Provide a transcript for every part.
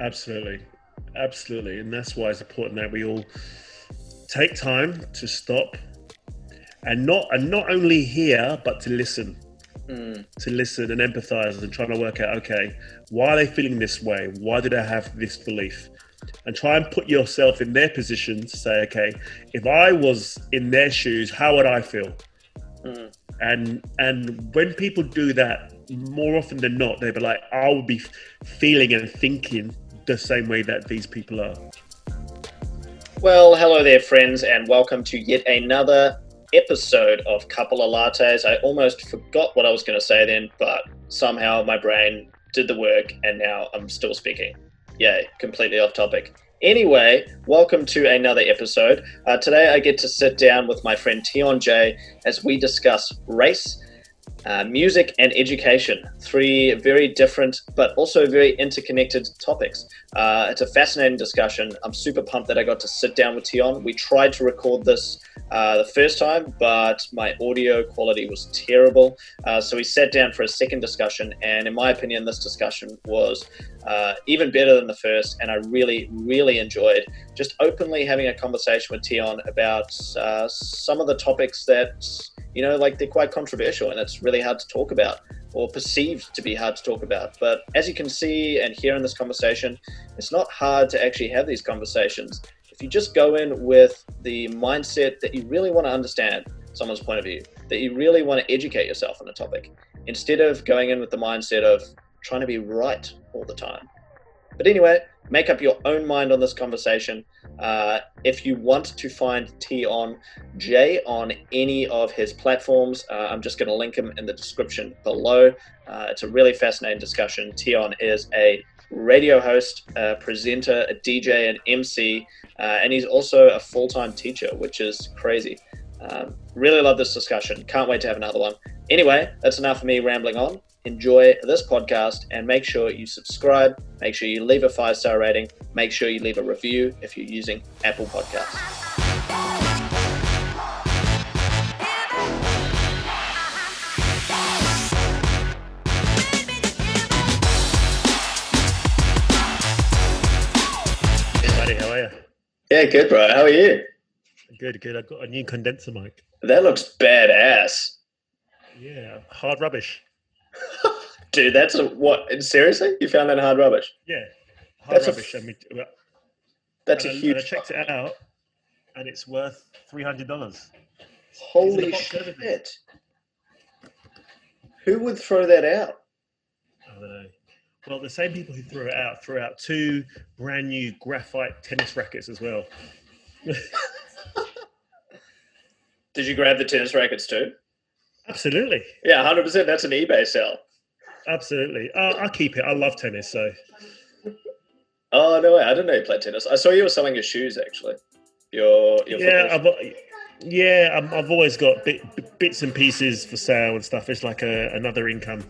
Absolutely, absolutely, and that's why it's important that we all take time to stop and not and not only hear but to listen. Mm. to listen and empathize and trying to work out okay why are they feeling this way? Why do they have this belief? And try and put yourself in their position to say okay if i was in their shoes how would i feel? Mm. and and when people do that more often than not they'll be like i would be feeling and thinking the same way that these people are Well, hello there, friends, and welcome to yet another episode of Couple of Lattes. I almost forgot what I was going to say then, but somehow my brain did the work, and now I'm still speaking. Yay, completely off topic. Anyway, welcome to another episode. Uh, today I get to sit down with my friend Tion J as we discuss race, uh, music, and education. Three very different but also very interconnected topics. Uh, it's a fascinating discussion. I'm super pumped that I got to sit down with Tion. We tried to record this uh, the first time, but my audio quality was terrible. Uh, so we sat down for a second discussion, and in my opinion, this discussion was uh, even better than the first. And I really, really enjoyed just openly having a conversation with Tion about some of the topics that, you know, like they're quite controversial and it's really hard to talk about or perceived to be hard to talk about. But as you can see and hear in this conversation, it's not hard to actually have these conversations. If you just go in with the mindset that you really want to understand someone's point of view, that you really want to educate yourself on a topic, instead of going in with the mindset of trying to be right all the time. But anyway, make up your own mind on this conversation. Uh, if you want to find Tion J on any of his platforms, uh, I'm just going to link him in the description below. Uh, it's a really fascinating discussion. Tion is a radio host, a presenter, a DJ, an MC, uh, and he's also a full time teacher, which is crazy. Um, really love this discussion. Can't wait to have another one. Anyway, that's enough for me rambling on. Enjoy this podcast and make sure you subscribe. Make sure you leave a five star rating. Make sure you leave a review if you're using Apple Podcasts. Buddy how are you Yeah, good, bro. How are you? good good i've got a new condenser mic That looks badass. yeah hard rubbish Dude, that's a what? Seriously? You found that hard rubbish? yeah hard That's a rubbish I mean, That's a and huge. I checked it out, and it's worth three hundred dollars. Holy It's a box everything. shit. Who would throw that out? I don't know. Well, the same people who threw it out threw out two brand new graphite tennis rackets as well. Did you grab the tennis rackets too? Absolutely, Yeah, 100%. That's an eBay sell. absolutely. Uh, I keep it. I love tennis, so Oh, no way. I didn't know you played tennis. I saw you were selling your shoes, actually. Your, your yeah, I've yeah, I'm, I've always got bit, bits and pieces for sale and stuff. It's like a, another income.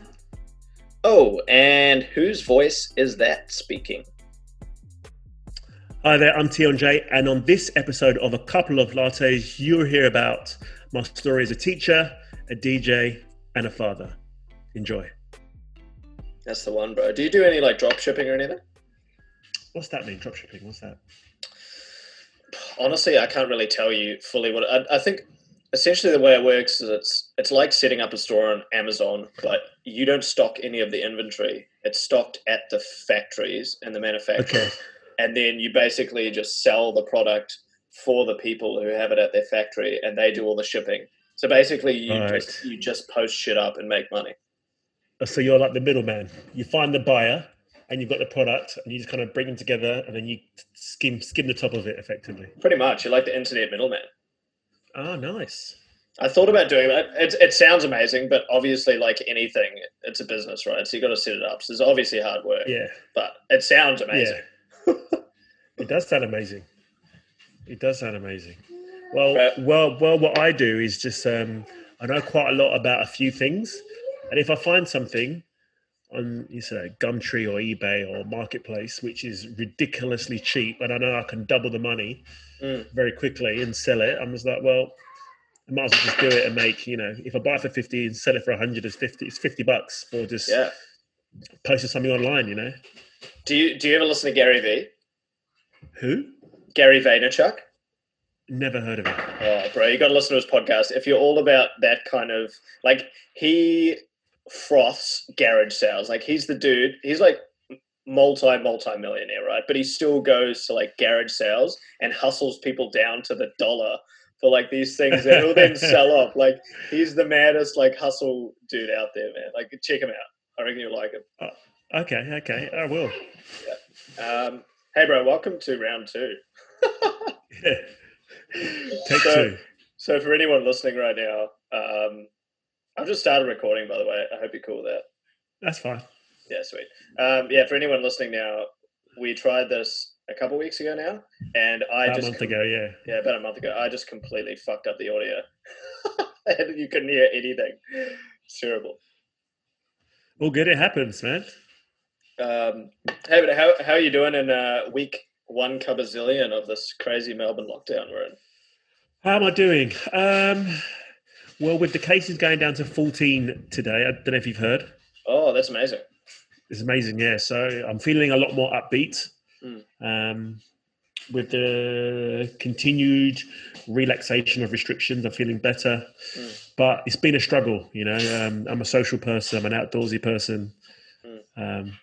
Oh, and whose voice is that speaking? Hi there, I'm Tion J, and on this episode of a couple of lattes, you'll hear about my story as a teacher, a DJ, and a father. Enjoy. That's the one, bro. Do you do any like drop shipping or anything? What's that mean? Dropshipping? What's that? Honestly, I can't really tell you fully what I, I think. Essentially, the way it works is it's it's like setting up a store on Amazon, but you don't stock any of the inventory. It's stocked at the factories and the manufacturers, Okay. and then you basically just sell the product for the people who have it at their factory, and they do all the shipping. So basically, you Right. just you just post shit up and make money. Uh, so you're like the middleman. You find the buyer, and you've got the product, and you just kind of bring them together, and then you skim skim the top of it effectively. Pretty much, you're like the internet middleman. Oh, nice. I thought about doing that. It, it sounds amazing, but obviously, like anything, it's a business, right? So you got to set it up. So it's obviously hard work, Yeah, but it sounds amazing. it does sound amazing. It does sound amazing. Well, well, well. What I do is just um, I know quite a lot about a few things, and if I find something on you say Gumtree or eBay or Marketplace, which is ridiculously cheap, and I know I can double the money Mm. very quickly and sell it, I'm just like, well, I might as well just do it and make you know, if I buy it for fifty and sell it for hundred, it's fifty. It's fifty bucks for just Yeah, posting something online, you know. Do you do you ever listen to Gary Vee? Who? Gary Vaynerchuk? Never heard of it. Oh, bro, you got to listen to his podcast. If you're all about that kind of like, he froths garage sales. Like, he's the dude. He's like multi multi millionaire, right? But he still goes to like garage sales and hustles people down to the dollar for like these things that will then sell off. Like, he's the maddest like hustle dude out there, man. Like, check him out. I reckon you'll like him. Okay, okay, I will. Um, hey, bro, welcome to round two. Yeah. Take So- two. So for anyone listening right now, um, I've just started recording. By the way, I hope you're cool with that. That's fine. Yeah, sweet. Um, yeah, for anyone listening now, we tried this a couple weeks ago now, and I About a just month ago, yeah. yeah, about a month ago, I just completely fucked up the audio, and you couldn't hear anything. It's terrible. All good. It happens, man. Um, hey, but how how are you doing in uh, week one cabazillion of this crazy Melbourne lockdown we're in? How am I doing? Um, well, with the cases going down to 14 today, I don't know if you've heard. Oh, that's amazing. It's amazing, yeah. So I'm feeling a lot more upbeat. Mm. Um, with the continued relaxation of restrictions, I'm feeling better. Mm. But it's been a struggle, you know. Um, I'm a social person. I'm an outdoorsy person. Mm. Um,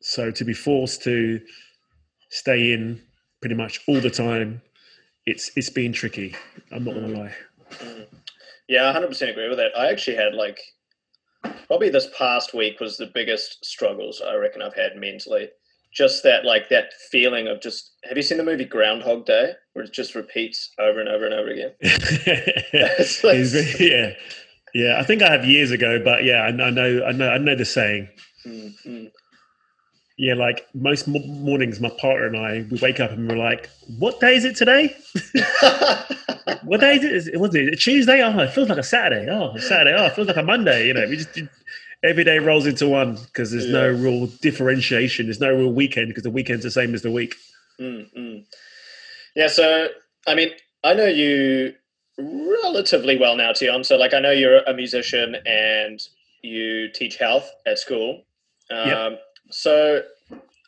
so to be forced to stay in pretty much all the time, it's it's been tricky. I'm not going to lie. Mm. Yeah, I 100% agree with that. I actually had like probably this past week was the biggest struggles I reckon I've had mentally. Just that like that feeling of just have you seen the movie Groundhog Day where it just repeats over and over and over again? Like- yeah, yeah. I think I have years ago, but yeah, I know, I know, I know, I know the saying. Mm, mm. Yeah, like most mo- mornings, my partner and I, we wake up and we're like, "What day is it today? What day is it? Is it was it a Tuesday? Oh, it feels like a Saturday. Oh, Saturday. Oh, it feels like a Monday. You know, we just every day rolls into one because there's no real differentiation. There's no real weekend because the weekend's the same as the week. Mm, mm. Yeah, so I mean, I know you relatively well now, Tion. So, like, I know you're a musician and you teach health at school. Um, Yep. So,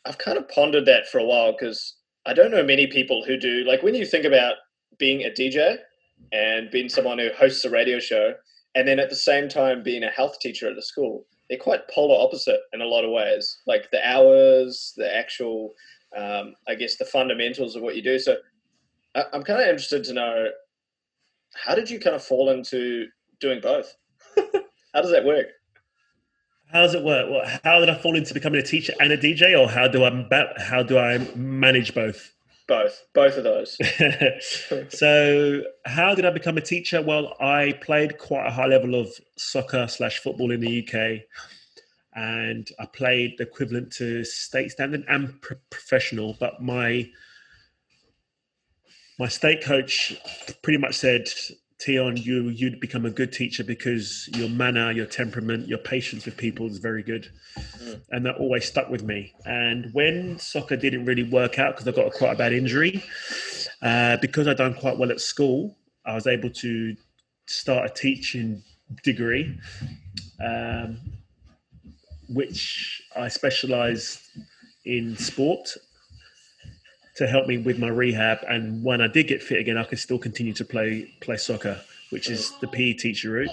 I've kind of pondered that for a while because I don't know many people who do. Like, when you think about being a DJ and being someone who hosts a radio show, and then at the same time being a health teacher at the school, they're quite polar opposite in a lot of ways. Like the hours, the actual um, I guess the fundamentals of what you do. So I, I'm kind of interested to know how did you kind of fall into doing both? how does that work? How does it work? What, how did I fall into becoming a teacher and a DJ, or how do I how do I manage both? Both, both of those. so how did I become a teacher? Well, I played quite a high level of soccer slash football in the UK, and I played the equivalent to state standard and pro- professional. But my my state coach pretty much said, "Tion, you you'd become a good teacher because your manner, your temperament, your patience with people is very good." Mm. And that always stuck with me. And when soccer didn't really work out because I got a quite a bad injury, uh, because I'd done quite well at school, I was able to start a teaching degree, um, which I specialised in sport to help me with my rehab. And when I did get fit again, I could still continue to play play soccer, which is the PE teacher route.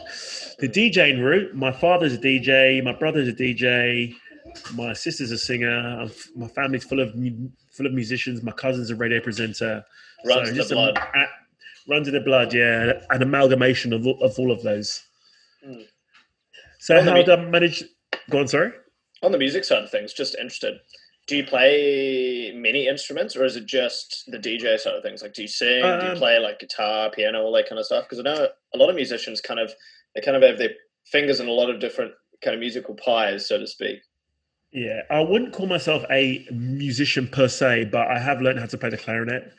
The DJing route, my father's a DJ, my brother's a DJ, my sister's a singer. I'm, my family's full of full of musicians. My cousin's a radio presenter. Runs in the just a- blood. runs in the blood, yeah. An amalgamation of, all- of all of those. Mm. So how did I manage? Go on, sorry. On the music side of things, just interested. Do you play many instruments, or is it just the DJ side of things? Like, do you sing? do you Um, play like guitar, piano, all that kind of stuff? Because I know a lot of musicians kind of they kind of have their fingers in a lot of different kind of musical pies, so to speak. Yeah, I wouldn't call myself a musician per se, but I have learned how to play the clarinet,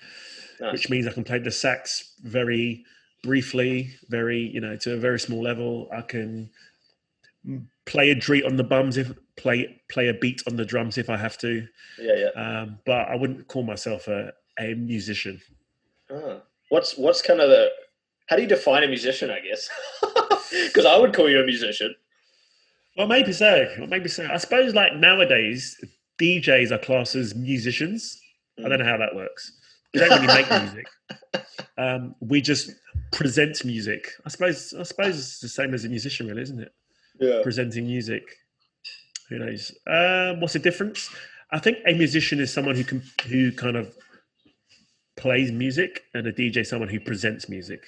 Nice. which means I can play the sax very briefly, very you know to a very small level. I can mm, play a treat on the bums if play play a beat on the drums if I have to, yeah, yeah. um, but I wouldn't call myself a, a musician. Ah. What's what's kind of the how do you define a musician? I guess because I would call you a musician. Well, maybe so. Well, maybe so. I suppose like nowadays, DJs are classed as musicians. I don't know how that works. We don't really make music. Um, we just present music. I suppose. I suppose it's the same as a musician, really, isn't it? Yeah. Presenting music. Who knows? Um, what's the difference? I think a musician is someone who can who kind of plays music, and a DJ is someone who presents music.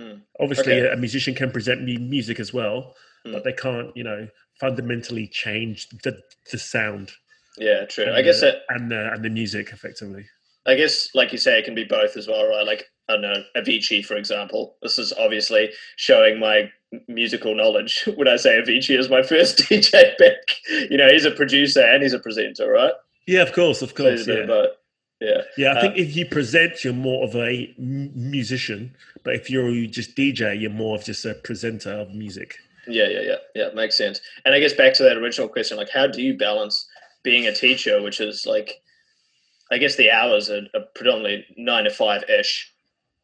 Mm. Obviously, Okay. a musician can present mu- music as well, Mm. but they can't, you know, fundamentally change the the sound. Yeah, true. and I guess the, that and the, and the music effectively. I guess, like you say, it can be both as well, right? Like, I don't know, Avicii, for example. This is obviously showing my musical knowledge when I say Avicii is my first DJ pick. You know, he's a producer and he's a presenter, right? Yeah, of course, of course. bit Yeah. Yeah. yeah. I Uh, think if you present, you're more of a m- musician, but if you're just DJ, you're more of just a presenter of music. Yeah, yeah, yeah, yeah. Makes sense. And I guess back to that original question, like, how do you balance being a teacher, which is like, I guess the hours are, are predominantly nine to five ish,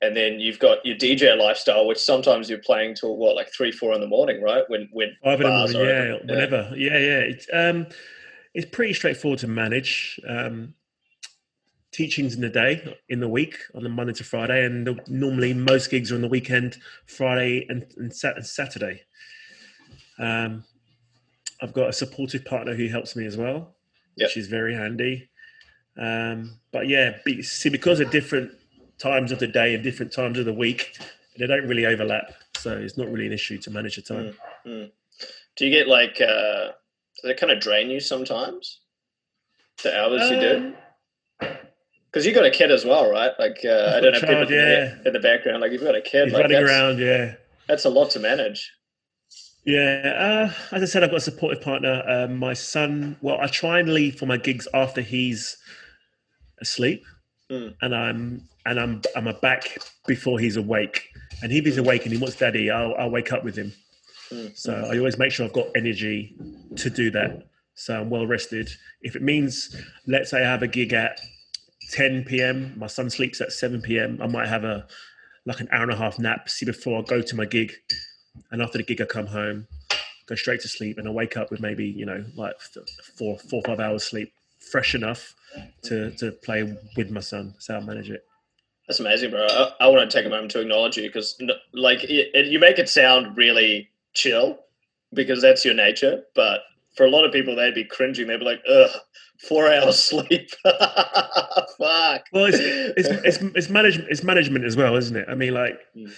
and then you've got your DJ lifestyle, which sometimes you're playing till what, like three, four in the morning, right? When when Five in the morning, yeah, open. whenever, yeah, yeah. It's um, it's pretty straightforward to manage. Um, teachings in the day, in the week, on the Monday to Friday, and the, normally most gigs are on the weekend, Friday and, and, Sat- and Saturday. Um, I've got a supportive partner who helps me as well, Yep. which is very handy. Um, but yeah, be, see, because of different times of the day and different times of the week, they don't really overlap, so it's not really an issue to manage your time. Do you get like, uh, does it kind of drain you sometimes? The hours you do? Um, Because you got a kid as well, right? Like, uh, I don't know, people child, can yeah. in the background, like, you've got a kid. He's like, running around, yeah. That's a lot to manage. Yeah, uh, as I said, I've got a supportive partner. Um, my son, well, I try and leave for my gigs after he's asleep, Mm. and I'm and I'm I'm a back before he's awake. And if he's awake and he wants daddy, I'll I'll wake up with him. Mm. So I always make sure I've got energy to do that. So I'm well rested. If it means, let's say I have a gig at 10 p.m., my son sleeps at 7 p.m. I might have a like an hour and a half nap, see before I go to my gig, and after the gig I come home, go straight to sleep, and I wake up with maybe you know like four four or five hours sleep, fresh enough to to play with my son. That's how I manage it. That's amazing, bro. I, I want to take a moment to acknowledge you because, like, it, it, you make it sound really chill because that's your nature. But for a lot of people, they'd be cringing. They'd be like, "Ugh, four hours sleep. Fuck." Well, it's it's it's, it's management it's management as well, isn't it? I mean, like Mm.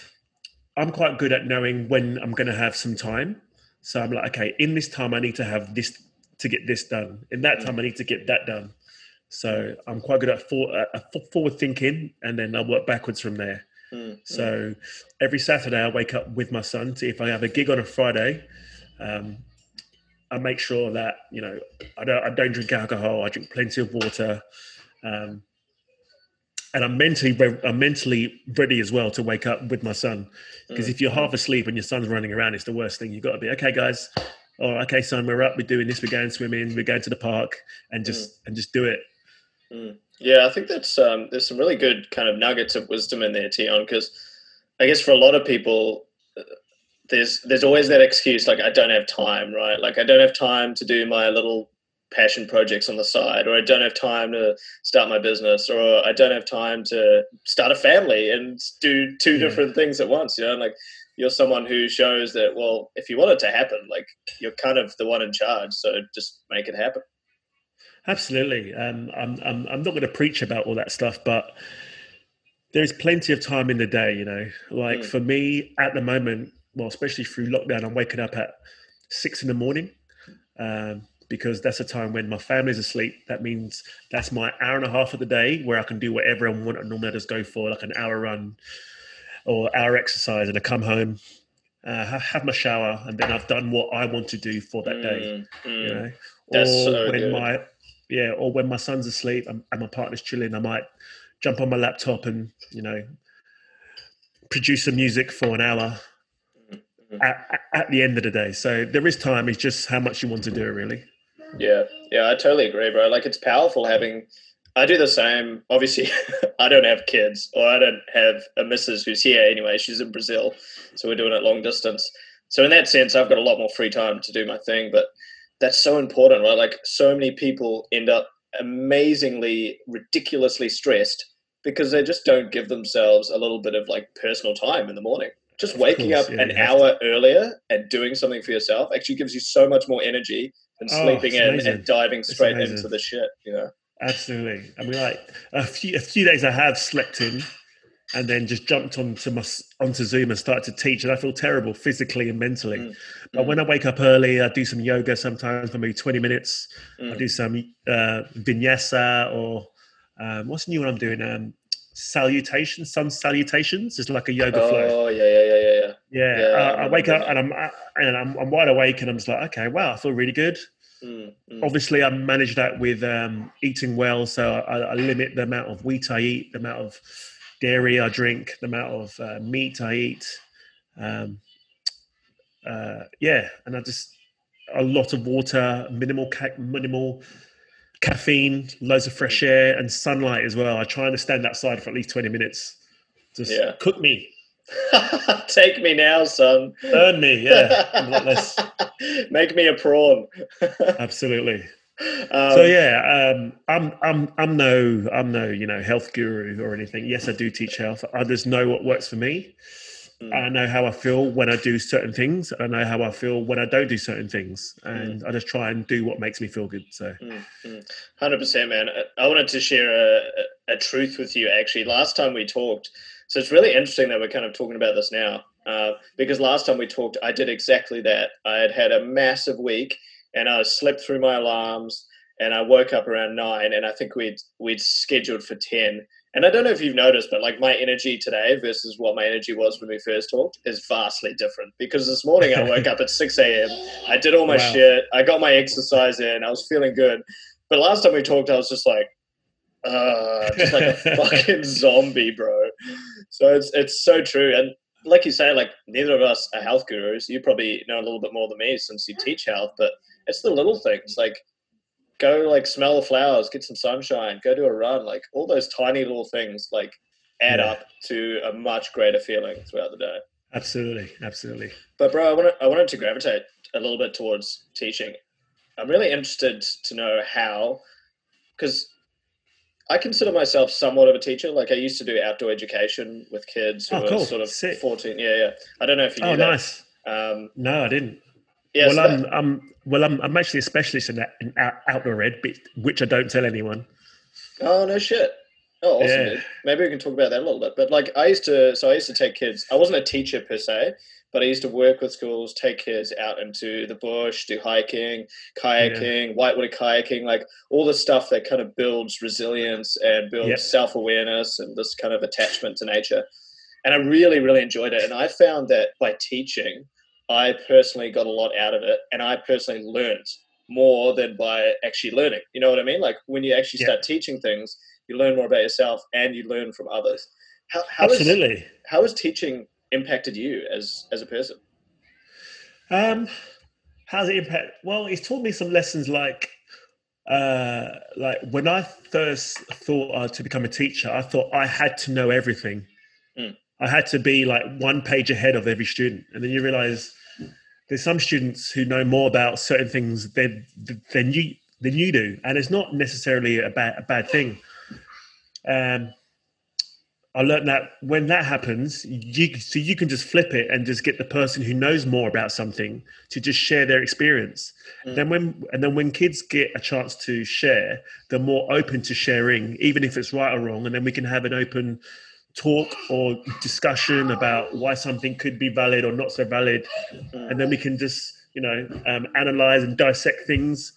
I'm quite good at knowing when I'm going to have some time. So I'm like, okay, in this time I need to have this to get this done. In that time I need to get that done. So I'm quite good at for, uh, forward thinking, and then I work backwards from there. Mm, So every Saturday I wake up with my son. See if I have a gig on a Friday, um, I make sure that you know I don't I don't drink alcohol. I drink plenty of water, um, and I'm mentally re- I'm mentally ready as well to wake up with my son. Because mm, if you're half asleep and your son's running around, it's the worst thing. You've got to be okay, guys. Oh, okay, son, we're up. We're doing this. We're going swimming. We're going to the park, and just and just do it. Mm. Yeah, I think that's um, there's some really good kind of nuggets of wisdom in there, Tion. Because I guess for a lot of people, uh, there's there's always that excuse like I don't have time, right? Like I don't have time to do my little passion projects on the side, or I don't have time to start my business, or I don't have time to start a family and do two Yeah. different things at once. You know, like you're someone who shows that well, if you want it to happen, like you're kind of the one in charge, so just make it happen. Absolutely. Um, I'm, I'm, I'm not going to preach about all that stuff, but there's plenty of time in the day, you know. Like Mm. for me at the moment, well, especially through lockdown, I'm waking up at six in the morning um, because that's a time when my family's asleep. That means that's my hour and a half of the day where I can do whatever I want. I normally I just go for like an hour run or hour exercise and I come home, uh, have my shower, and then I've done what I want to do for that day Mm, mm. you know. That's or so when good. my yeah, or when my son's asleep and, and my partner's chilling, I might jump on my laptop and you know produce some music for an hour Mhm. at, at- at the end of the day. So there is time. It's just how much you want to do it, really. Yeah, yeah, I totally agree, bro. Like it's powerful having. I do the same. Obviously, I don't have kids, or I don't have a missus who's here anyway. She's in Brazil, so we're doing it long distance. So in that sense, I've got a lot more free time to do my thing. But that's so important, right? Like so many people end up amazingly, ridiculously stressed because they just don't give themselves a little bit of like personal time in the morning. Just waking course, up yeah, an hour earlier and doing something for yourself actually gives you so much more energy than Oh, sleeping in amazing. and diving straight into the shit. You know. Absolutely. I mean, like a few a few days I have slept in, and then just jumped onto my onto Zoom and started to teach, and I feel terrible physically and mentally. Mm, But when I wake up early, I do some yoga sometimes for maybe twenty minutes. I Mm. do some uh, vinyasa or um, what's the new one I'm doing? Um, salutations, sun salutations. It's like a yoga flow. Oh yeah, yeah, yeah, yeah, yeah. Yeah, yeah, I I wake up and I'm uh, and I'm, I'm wide awake, and I'm just like, okay, wow, I feel really good Mm, mm. obviously I manage that with um, eating well, so I, I limit the amount of wheat I eat, the amount of dairy I drink, the amount of uh, meat I eat. Um, uh, yeah, and I just a lot of water, minimal ca- minimal caffeine, loads of fresh air, and sunlight as well. I try and stand outside for at least twenty minutes. Just Yeah. cook me, Take me now, son. burn me. Yeah, a lot less. Make me a prawn. Absolutely. Um, so yeah, um, I'm I'm I'm no I'm no you know health guru or anything. Yes, I do teach health. I just know what works for me. Mm. I know how I feel when I do certain things. I know how I feel when I don't do certain things, and I just try and do what makes me feel good. So Hundred percent, man. I- I wanted to share a, a, a truth with you. Actually, last time we talked, so it's really interesting that we're kind of talking about this now, uh, because last time we talked, I did exactly that. I had had a massive week, and I slept through my alarms, and I woke up around nine, and I think we'd we'd scheduled for ten. And I don't know if you've noticed, but like my energy today versus what my energy was when we first talked is vastly different. Because this morning I woke up at six a.m. I did all my Wow. shit. I got my exercise in. I was feeling good. But last time we talked, I was just like, uh, just like a fucking zombie, bro. So it's it's so true. And like you say, like neither of us are health gurus. You probably know a little bit more than me since you teach health, but it's the little things like go like smell the flowers, get some sunshine, go do a run, like all those tiny little things like add Yeah. up to a much greater feeling throughout the day. absolutely, absolutely. But bro, I wanted I wanted to gravitate a little bit towards teaching. I'm really interested to know how, because I consider myself somewhat of a teacher. Like I used to do outdoor education with kids who Oh, were cool. sort of Sick. 14. Yeah, yeah. I don't know if you knew Oh, that. nice. Um, No, I didn't. yeah, well, so I'm, that- I'm well, I'm, I'm actually a specialist in, that, in outdoor ed, which I don't tell anyone. oh no shit. Oh, awesome. Yeah. Maybe we can talk about that a little bit. But like, I used to, so I used to take kids. I wasn't a teacher per se, but I used to work with schools, take kids out into the bush, do hiking, kayaking, whitewater kayaking, like all the stuff that kind of builds resilience and builds Yep. self awareness and this kind of attachment to nature. And I really, really enjoyed it. And I found that by teaching, I personally got a lot out of it, and I personally learned more than by actually learning. You know what I mean? Like when you actually Yeah. start teaching things, you learn more about yourself and you learn from others. How, how is- Absolutely. how has teaching impacted you as as a person? Um, how's it impact? Well, it's taught me some lessons like, uh, like when I first thought uh, to become a teacher, I thought I had to know everything. I had to be like one page ahead of every student, and then you realize there's some students who know more about certain things than than you than you do, and it's not necessarily a bad a bad thing. Um, I learned that when that happens, you so you can just flip it and just get the person who knows more about something to just share their experience. Mm. Then when and then when kids get a chance to share, they're more open to sharing, even if it's right or wrong. And then we can have an open talk or discussion about why something could be valid or not so valid, and then we can just you know um, analyze and dissect things.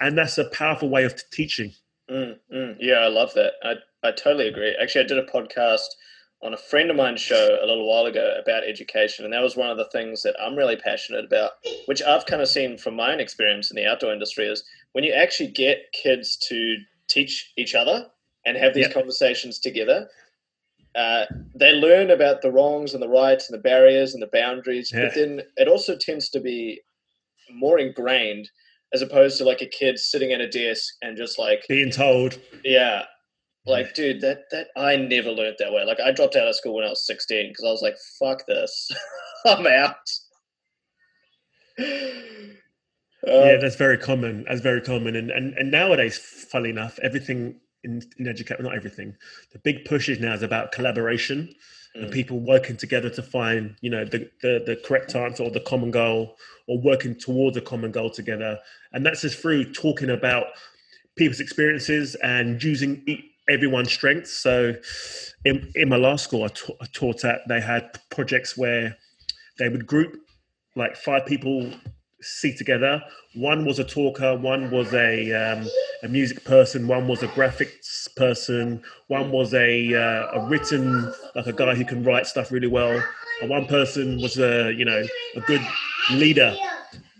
And that's a powerful way of t- teaching. Mm, mm. Yeah, I love that. I, I totally agree. Actually, I did a podcast on a friend of mine's show a little while ago about education, and that was one of the things that I'm really passionate about, which I've kind of seen from my own experience in the outdoor industry is when you actually get kids to teach each other and have these Yep. conversations together. Uh, they learn about the wrongs and the rights and the barriers and the boundaries, Yeah. but then it also tends to be more ingrained as opposed to like a kid sitting at a desk and just like Being told, yeah. Like, dude, that that I never learned that way. Like, I dropped out of school when I was sixteen because I was like, "Fuck this, I'm out." yeah, that's very common. That's very common, and and, and nowadays, funny enough, everything in, in education, not everything, the big push is now is about collaboration mm. and people working together to find, you know, the, the the correct answer or the common goal, or working towards a common goal together, and that's just through talking about people's experiences and using everyone's strengths. So, in in my last school, I, ta- I taught at they had projects where they would group like five people see together. One was a talker, one was a um, a music person, one was a graphics person, one was a uh, a written like a guy who can write stuff really well, and one person was a you know a good leader.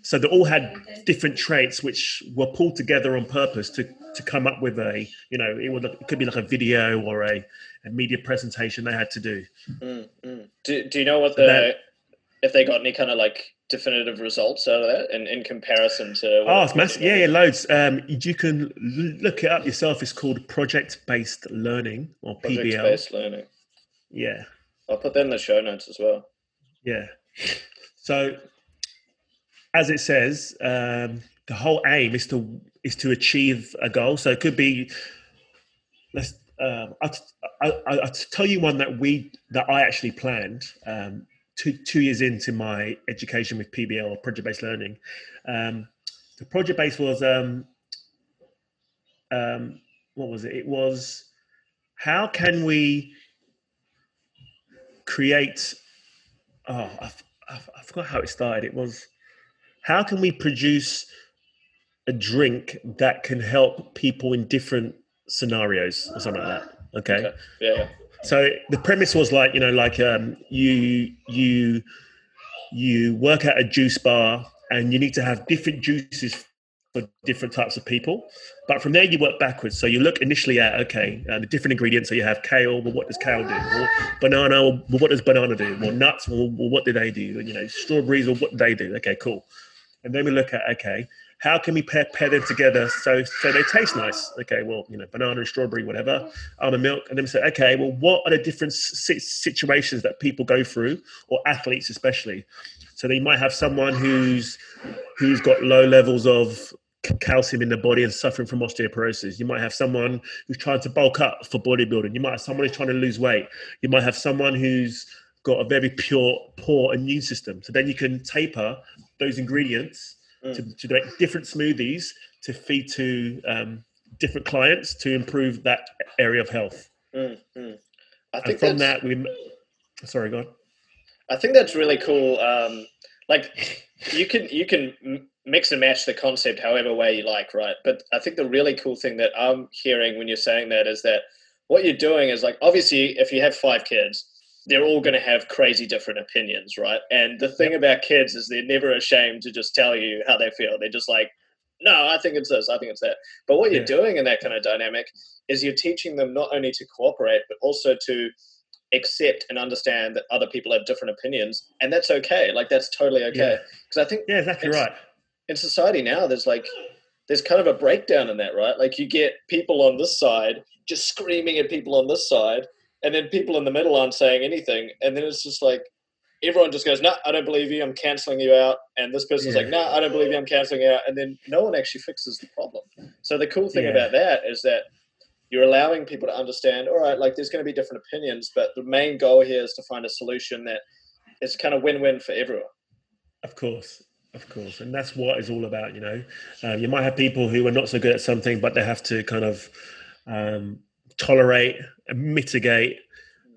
So they all had different traits which were pulled together on purpose to to come up with a you know it would it could be like a video or a, a media presentation they had to do. Mm, mm. Do Do you know what the that, if they got any kind of like definitive results out of that and in comparison to oh it's massive. yeah yeah loads. Um you can look it up yourself. It's called project based learning or project pbl based learning. Yeah. I'll put that in the show notes as well. Yeah. So as it says um the whole aim is to is to achieve a goal. So it could be let's uh, I'll, I'll, I'll, tell you one that we that I actually planned um, two two years into my education with PBL or project based learning. Um, the project based was um, um, what was it? It was how can we create? Oh, I, I, I forgot how it started. It was how can we produce a drink that can help people in different scenarios or something like that. Okay. okay. Yeah. So the premise was like you know like um, you you you work at a juice bar and you need to have different juices for different types of people. But from there, you work backwards. So you look initially at okay, uh, the different ingredients. So you have kale. Well, what does kale do? Well, banana. Well, what does banana do? Well, nuts. Well, what do they do? And, You know, strawberries. Well, what do they do? Okay, cool. And then we look at okay, how can we pair, pair them together so so they taste nice? Okay, well, you know, banana and strawberry, whatever, almond milk, and then we say, okay, well, what are the different situations that people go through, or athletes especially? So they might have someone who's who's got low levels of calcium in the body and suffering from osteoporosis. You might have someone who's trying to bulk up for bodybuilding. You might have someone who's trying to lose weight. You might have someone who's got a very pure, poor immune system. So then you can taper those ingredients mm. to, to make different smoothies to feed to um, different clients to improve that area of health. Mm, mm. I think and from that we. Sorry, go on. I think that's really cool. Um, like you can you can mix and match the concept however way you like, right? But I think the really cool thing that I'm hearing when you're saying that is that what you're doing is like obviously if you have five kids they're all going to have crazy different opinions, right? And the thing about kids is they're never ashamed to just tell you how they feel. They're just like, no, I think it's this, I think it's that. But what you're doing in that kind of dynamic is you're teaching them not only to cooperate, but also to accept and understand that other people have different opinions. And that's okay. Like, that's totally okay. Because yeah. I think. Yeah, exactly right. In society now, there's like, there's kind of a breakdown in that, right? Like, you get people on this side just screaming at people on this side and then people in the middle aren't saying anything, and then it's just like everyone just goes, "No, nah, I don't believe you. I'm canceling you out." And this person's yeah. like, "No, nah, I don't believe you. I'm canceling you out." And then no one actually fixes the problem. So the cool thing yeah. about that is that you're allowing people to understand. All right, like there's going to be different opinions, but the main goal here is to find a solution that is kind of win-win for everyone. Of course. Of course, and that's what it's all about. You know, um, you might have people who are not so good at something, but they have to kind of um, tolerate mitigate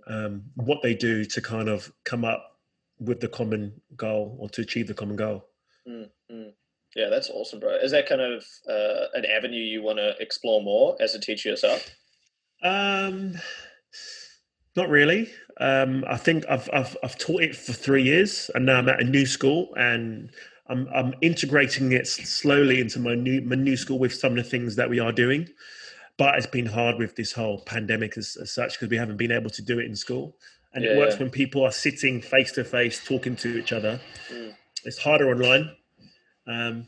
um, what they do to kind of come up with the common goal or to achieve the common goal. Mm-hmm. Yeah, that's awesome, bro. Is that kind of uh, an avenue you want to explore more as a teacher yourself? Um, not really. Um, I think I've, I've I've taught it for three years, and now I'm at a new school, and I'm I'm integrating it slowly into my new my new school with some of the things that we are doing but it's been hard with this whole pandemic as, as such because we haven't been able to do it in school. And yeah, it works when people are sitting face to face talking to each other. Mm. it's harder online. Um,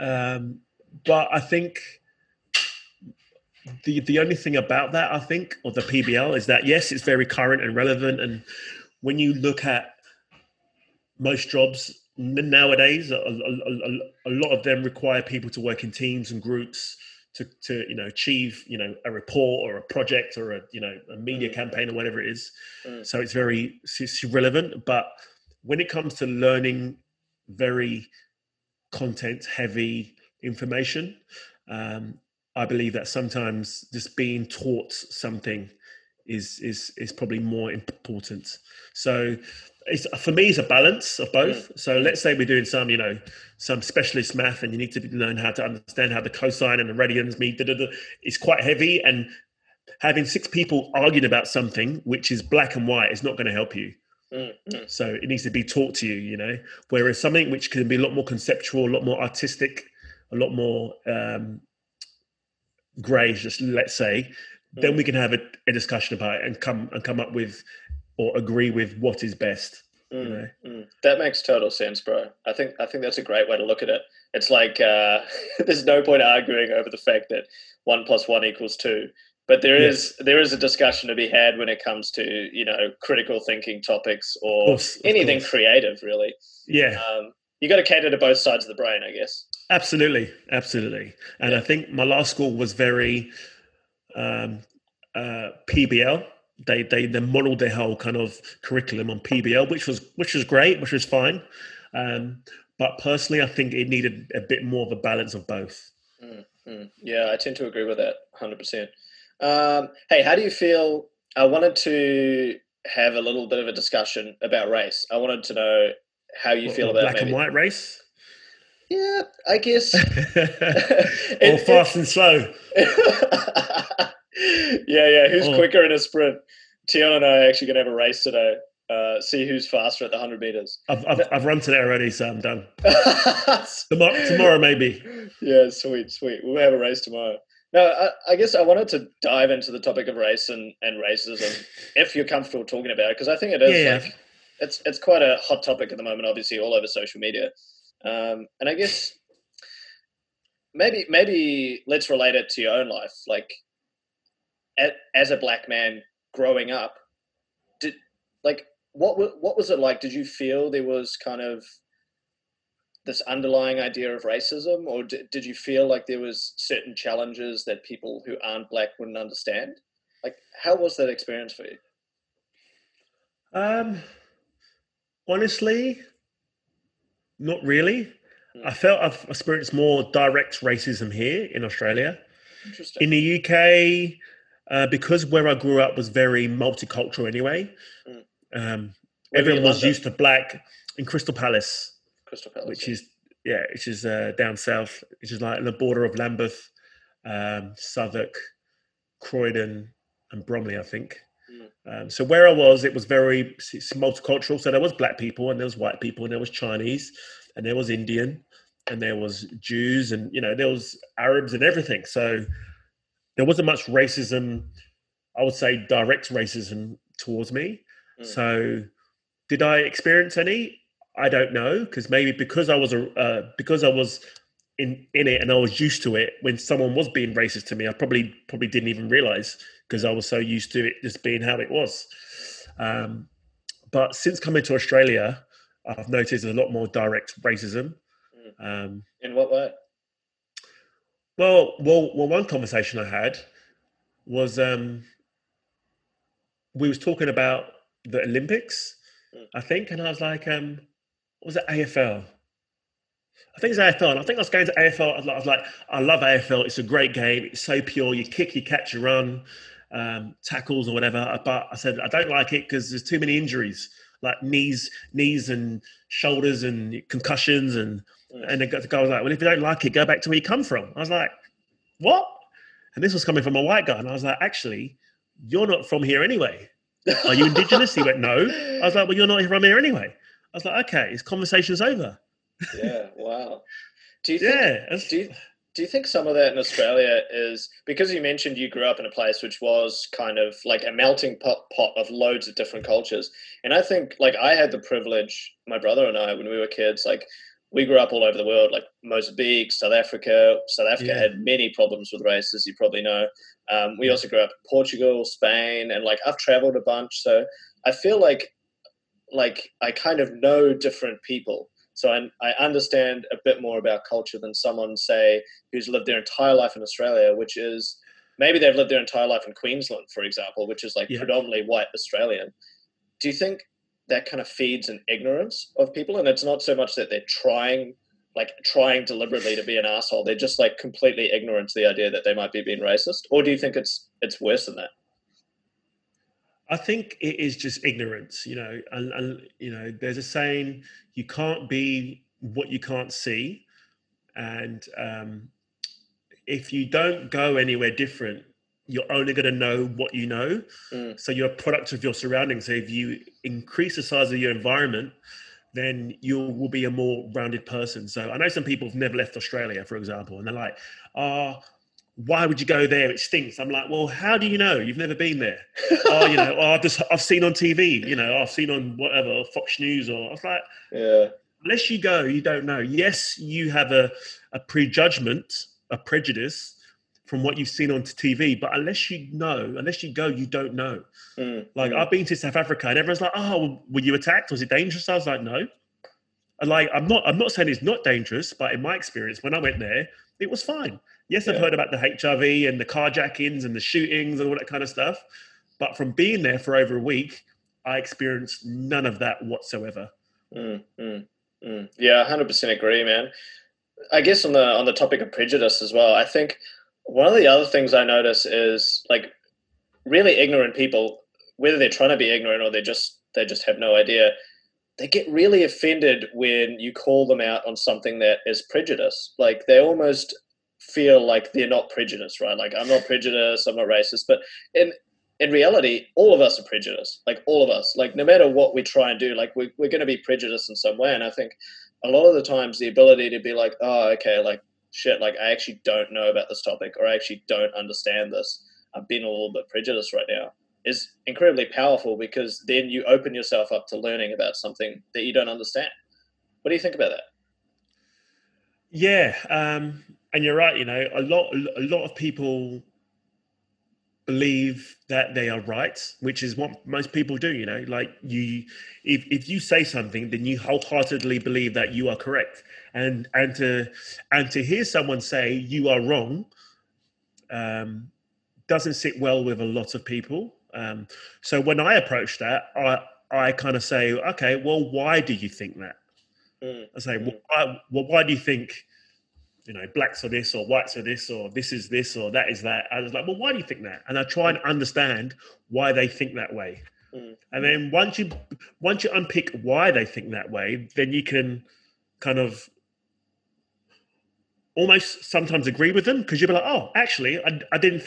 um, but i think the the only thing about that i think or the pbl is that yes it's very current and relevant. And when you look at most jobs nowadays a, a, a, a, lot of them require people to work in teams and groups to, to you know achieve you know a report or a project or a you know a media mm. campaign or whatever it is mm. so it's very it's relevant but when it comes to learning very content heavy information um, i believe that sometimes just being taught something is is is probably more important so it's for me it's a balance of both mm. so let's say we're doing some you know some specialist math and you need to learn how to understand how the cosine and the radians meet da, da, da. it's quite heavy and having six people arguing about something which is black and white is not going to help you mm, mm. so it needs to be taught to you you know whereas something which can be a lot more conceptual a lot more artistic a lot more um just let's say then we mm. can have a, a discussion about it and come and come up with or agree with what is best. Mm, you know? mm. That makes total sense, bro. I think I think that's a great way to look at it. It's like uh, there's no point arguing over the fact that one plus one equals two, but there yes. is there is a discussion to be had when it comes to you know critical thinking topics or course, anything course. creative, really. Yeah. Um, you got to cater to both sides of the brain, I guess. Absolutely, absolutely. And yeah. I think my last school was very um, uh, PBL they they they modeled their whole kind of curriculum on PBL, which was which was great, which was fine. Um, but personally, I think it needed a bit more of a balance of both. Mm-hmm. Yeah, I tend to agree with that, 100%. um, percent. Hey, how do you feel? I wanted to have a little bit of a discussion about race. I wanted to know how you what, feel about black maybe, and white race. Yeah, I guess. or fast and slow. yeah, yeah. Who's oh. quicker in a sprint? Tion and I are actually going to have a race today. Uh, see who's faster at the 100 meters. I've, I've, I've run today already, so I'm done. tomorrow, tomorrow, maybe. Yeah, sweet, sweet. We'll have a race tomorrow. Now, I, I, guess I wanted to dive into the topic of race and, and racism, if you're comfortable talking about it, because I think it is yeah, like, it's it's quite a hot topic at the moment, obviously, all over social media. Um, and I guess maybe maybe let's relate it to your own life. Like, as a black man growing up, did like what what was it like? Did you feel there was kind of this underlying idea of racism, or did, did you feel like there was certain challenges that people who aren't black wouldn't understand? Like, how was that experience for you? Um, honestly, not really. I felt I've experienced more direct racism here in Australia. Interesting. In the UK, uh, because where I grew up was very multicultural anyway. Mm. Um, everyone was used to black in Crystal Palace, Crystal Palace, which yeah. is yeah, which is uh, down south, which is like on the border of Lambeth, um, Southwark, Croydon, and Bromley, I think. Um, so where I was, it was very multicultural. So there was black people, and there was white people, and there was Chinese, and there was Indian, and there was Jews, and you know there was Arabs and everything. So there wasn't much racism, I would say direct racism towards me. Mm. So did I experience any? I don't know because maybe because I was a uh, because I was in in it and I was used to it. When someone was being racist to me, I probably probably didn't even realize because I was so used to it just being how it was. Um, but since coming to Australia, I've noticed a lot more direct racism. Mm. Um, in what way? Well, well, well. One conversation I had was um, we was talking about the Olympics, mm. I think, and I was like, um, was it AFL? I think it's AFL, and I think I was going to AFL. I was like, I love AFL. It's a great game. It's so pure. You kick, you catch, you run, um, tackles or whatever. But I said I don't like it because there's too many injuries, like knees, knees and shoulders and concussions and and the guy was like, well, if you don't like it, go back to where you come from. I was like, what? And this was coming from a white guy. And I was like, actually, you're not from here anyway. Are you indigenous? he went, no. I was like, well, you're not from here anyway. I was like, okay, this conversation's over. yeah, wow. Do you think, yeah, do you, do you think some of that in Australia is because you mentioned you grew up in a place which was kind of like a melting pot, pot of loads of different cultures? And I think, like, I had the privilege, my brother and I, when we were kids, like, we grew up all over the world, like Mozambique, South Africa. South Africa yeah. had many problems with race, as you probably know. Um, we also grew up in Portugal, Spain, and like I've traveled a bunch, so I feel like like I kind of know different people. So I, I understand a bit more about culture than someone, say, who's lived their entire life in Australia, which is maybe they've lived their entire life in Queensland, for example, which is like yeah. predominantly white Australian. Do you think that kind of feeds an ignorance of people? And it's not so much that they're trying like trying deliberately to be an asshole. They're just like completely ignorant to the idea that they might be being racist. Or do you think it's it's worse than that? I think it is just ignorance, you know, and, and you know, there's a saying, you can't be what you can't see. And um, if you don't go anywhere different, you're only going to know what you know. Mm. So you're a product of your surroundings. So if you increase the size of your environment, then you will be a more rounded person. So I know some people have never left Australia, for example, and they're like, oh, why would you go there? It stinks. I'm like, well, how do you know? You've never been there. oh, you know, oh, I've just I've seen on TV, you know, I've seen on whatever Fox News, or I was like, yeah. Unless you go, you don't know. Yes, you have a a prejudgment, a prejudice from what you've seen on TV, but unless you know, unless you go, you don't know. Mm, like mm. I've been to South Africa, and everyone's like, "Oh, were you attacked? Was it dangerous?" I was like, "No." Like I'm not, I'm not saying it's not dangerous, but in my experience, when I went there, it was fine Yes, I've heard about the HRV and the carjackings and the shootings and all that kind of stuff. But from being there for over a week, I experienced none of that whatsoever. Mm, mm, mm. Yeah, hundred percent agree, man. I guess on the on the topic of prejudice as well, I think one of the other things I notice is like really ignorant people, whether they're trying to be ignorant or they just they just have no idea, they get really offended when you call them out on something that is prejudice. Like they almost feel like they're not prejudiced, right? Like I'm not prejudiced, I'm not racist, but in in reality, all of us are prejudiced. Like all of us, like no matter what we try and do, like we, we're going to be prejudiced in some way. And I think a lot of the times the ability to be like, oh, okay, like shit, like I actually don't know about this topic or I actually don't understand this. I've been a little bit prejudiced right now is incredibly powerful because then you open yourself up to learning about something that you don't understand. What do you think about that? Yeah, um, and you're right. You know, a lot a lot of people believe that they are right, which is what most people do. You know, like you, if if you say something, then you wholeheartedly believe that you are correct, and and to and to hear someone say you are wrong, um, doesn't sit well with a lot of people. Um, so when I approach that, I I kind of say, okay, well, why do you think that? Mm. I say, well why, well, why do you think? you know, blacks are this or whites are this or this is this or that is that. I was like, well, why do you think that? And I try and understand why they think that way. Mm. And then once you once you unpick why they think that way, then you can kind of almost sometimes agree with them because you'll be like, oh, actually, I, I didn't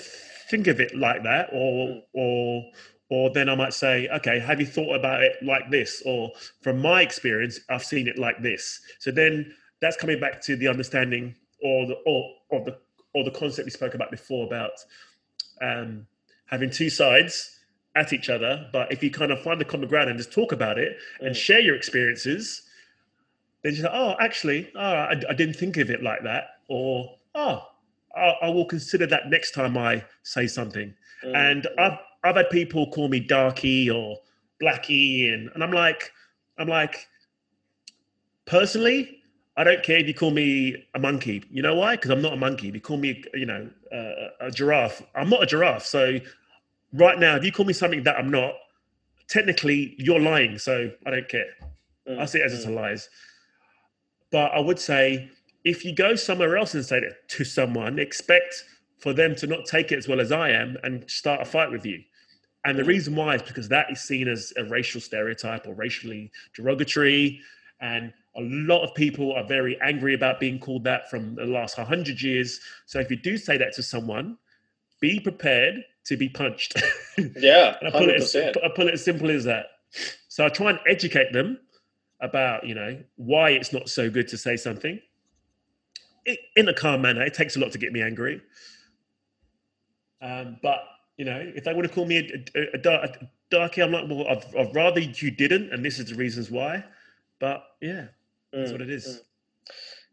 think of it like that, or or or then I might say, okay, have you thought about it like this? Or from my experience, I've seen it like this. So then that's coming back to the understanding or the or, or the or the concept we spoke about before about um, having two sides at each other. But if you kind of find the common ground and just talk about it and mm. share your experiences, then you say, "Oh, actually, oh, I, I, didn't think of it like that," or "Oh, I, I, will consider that next time I say something." Mm. And I've I've had people call me darky or blacky, and and I'm like, I'm like, personally, I don't care if you call me a monkey. You know why? Because I'm not a monkey. If you call me, you know, uh, a giraffe, I'm not a giraffe. So right now, if you call me something that I'm not, technically you're lying. So I don't care. Mm. I see it as it's a mm. lies. But I would say if you go somewhere else and say that to someone, expect for them to not take it as well as I am and start a fight with you. And the reason why is because that is seen as a racial stereotype or racially derogatory. And a lot of people are very angry about being called that from the last 100 years. So if you do say that to someone, be prepared to be punched. Yeah, I, put it, I put it as simple as that. So I try and educate them about, you know, why it's not so good to say something in a calm manner. It takes a lot to get me angry. Um, but, you know, if they want to call me a, a, a, a darky, I'm like, well, I'd, I'd rather you didn't, and this is the reasons why. But yeah, that's mm, what it is. Mm.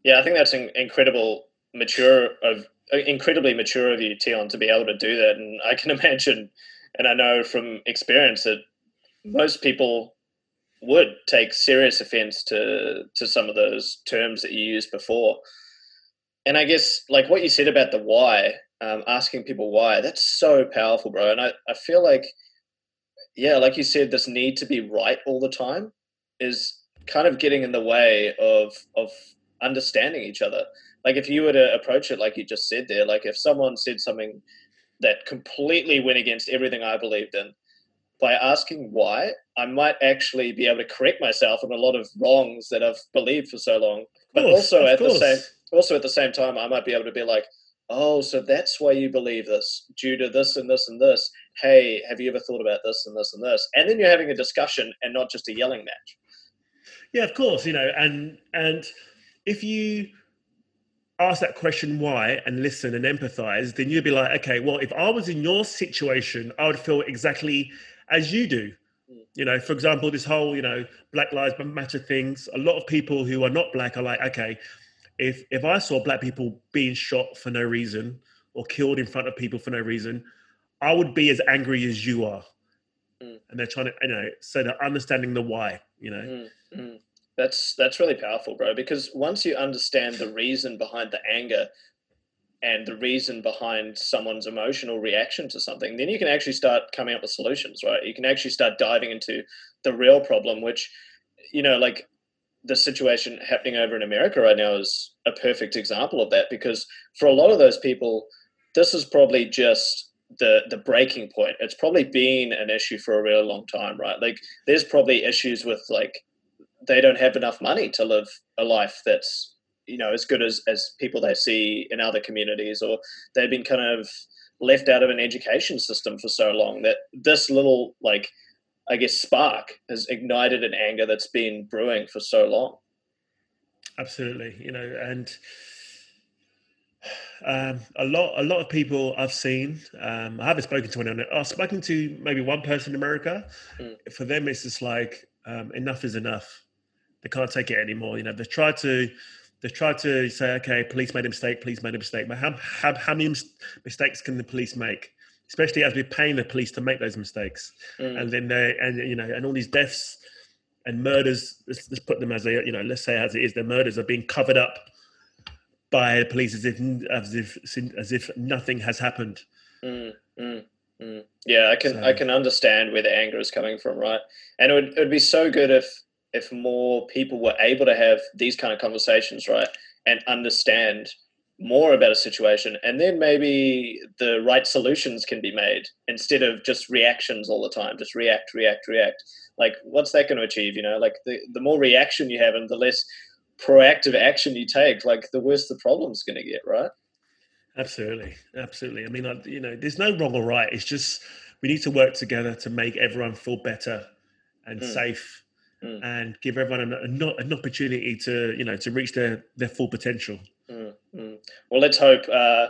Yeah, I think that's an incredible, mature of uh, incredibly mature of you, Tion, to be able to do that. And I can imagine, and I know from experience that most people would take serious offense to to some of those terms that you used before. And I guess like what you said about the why, um, asking people why, that's so powerful, bro. And I, I feel like, yeah, like you said, this need to be right all the time is kind of getting in the way of of understanding each other. Like if you were to approach it like you just said there, like if someone said something that completely went against everything I believed in, by asking why, I might actually be able to correct myself on a lot of wrongs that I've believed for so long. But course, also at course. the same also at the same time, I might be able to be like, oh, so that's why you believe this due to this and this and this. Hey, have you ever thought about this and this and this? And then you're having a discussion and not just a yelling match. Yeah, of course, you know, and and if you ask that question why and listen and empathize, then you'd be like, okay, well, if I was in your situation, I would feel exactly as you do. Hmm. You know, for example, this whole, you know, Black Lives Matter things, a lot of people who are not black are like, okay, if if I saw black people being shot for no reason or killed in front of people for no reason, I would be as angry as you are. Mm. And they're trying to, you know, so they're understanding the why, you know. Mm, mm. That's that's really powerful, bro. Because once you understand the reason behind the anger and the reason behind someone's emotional reaction to something, then you can actually start coming up with solutions, right? You can actually start diving into the real problem, which, you know, like the situation happening over in America right now is a perfect example of that because for a lot of those people, this is probably just the the breaking point. It's probably been an issue for a really long time, right? Like there's probably issues with like they don't have enough money to live a life that's you know as good as as people they see in other communities, or they've been kind of left out of an education system for so long that this little like I guess, spark has ignited an anger that's been brewing for so long. Absolutely, you know, and um, a lot, a lot of people I've seen. Um, I haven't spoken to anyone. I've spoken to maybe one person in America. Mm. For them, it's just like um, enough is enough. They can't take it anymore. You know, they've tried to, they've tried to say, okay, police made a mistake. Police made a mistake. But how, how, how many mistakes can the police make? Especially as we're paying the police to make those mistakes. Mm. And then they, and you know, and all these deaths and murders, let's, let's put them as they, you know, let's say as it is, the murders are being covered up by the police as if, as if, as if nothing has happened. Mm, mm, mm. Yeah, I can, so. I can understand where the anger is coming from, right? And it would, it would be so good if, if more people were able to have these kind of conversations, right, and understand more about a situation and then maybe the right solutions can be made instead of just reactions all the time just react react react. Like what's that going to achieve you know? Like the, the more reaction you have and the less proactive action you take like the worse the problem's going to get right? Absolutely absolutely. I mean you know there's no wrong or right. It's just we need to work together to make everyone feel better and mm. safe mm. and give everyone an, an, opportunity to you know to reach their their full potential Mm. Well, let's hope. Uh,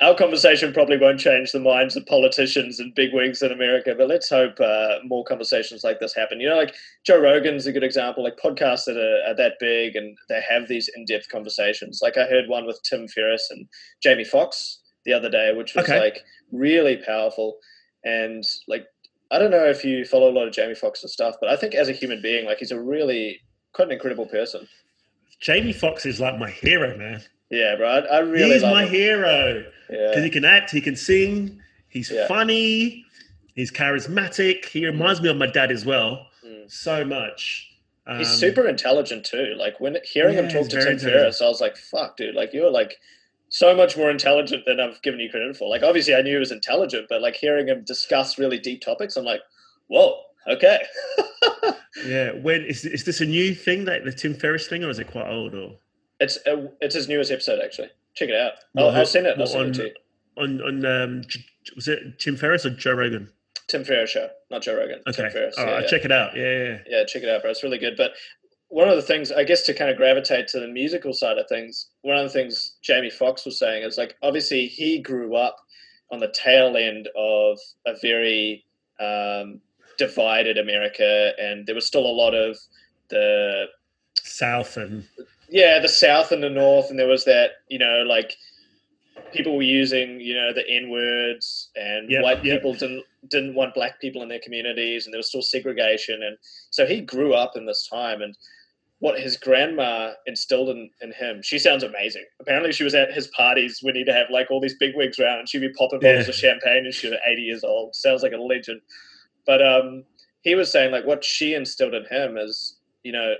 our conversation probably won't change the minds of politicians and bigwigs in America, but let's hope uh, more conversations like this happen. You know, like Joe Rogan's a good example, like podcasts that are, are that big and they have these in depth conversations. Like I heard one with Tim Ferriss and Jamie Foxx the other day, which was okay. like really powerful. And like, I don't know if you follow a lot of Jamie Foxx's stuff, but I think as a human being, like he's a really quite an incredible person. Jamie Foxx is like my hero, man. Yeah, bro. I, I really He's my him. hero. Because yeah. he can act, he can sing, he's yeah. funny, he's charismatic. He reminds me of my dad as well. Mm. So much. Um, he's super intelligent too. Like when hearing yeah, him talk to Tim Ferriss, I was like, fuck, dude, like you're like so much more intelligent than I've given you credit for. Like obviously I knew he was intelligent, but like hearing him discuss really deep topics, I'm like, whoa, okay. yeah. When is is this a new thing that the Tim Ferriss thing, or is it quite old? Or it's uh, it's his newest episode actually. Check it out. I'll, I'll send it. I'll send on, it to you. On on um, was it Tim Ferriss or Joe Rogan? Tim Ferriss show, not Joe Rogan. Okay. Tim Ferriss. All right, yeah, check it out. Yeah, yeah, yeah. Check it out, bro. It's really good. But one of the things, I guess, to kind of gravitate to the musical side of things, one of the things Jamie Foxx was saying is like, obviously, he grew up on the tail end of a very um, divided America, and there was still a lot of the South and yeah, the South and the North, and there was that you know like people were using you know the N words, and Yep, white yep. people didn't didn't want black people in their communities, and there was still segregation, and so he grew up in this time, and what his grandma instilled in, in him, she sounds amazing. Apparently, she was at his parties when he'd have like all these big wigs around, and she'd be popping bottles Yeah. of champagne, and she was 80 years old. Sounds like a legend. But um, he was saying like what she instilled in him is, you know,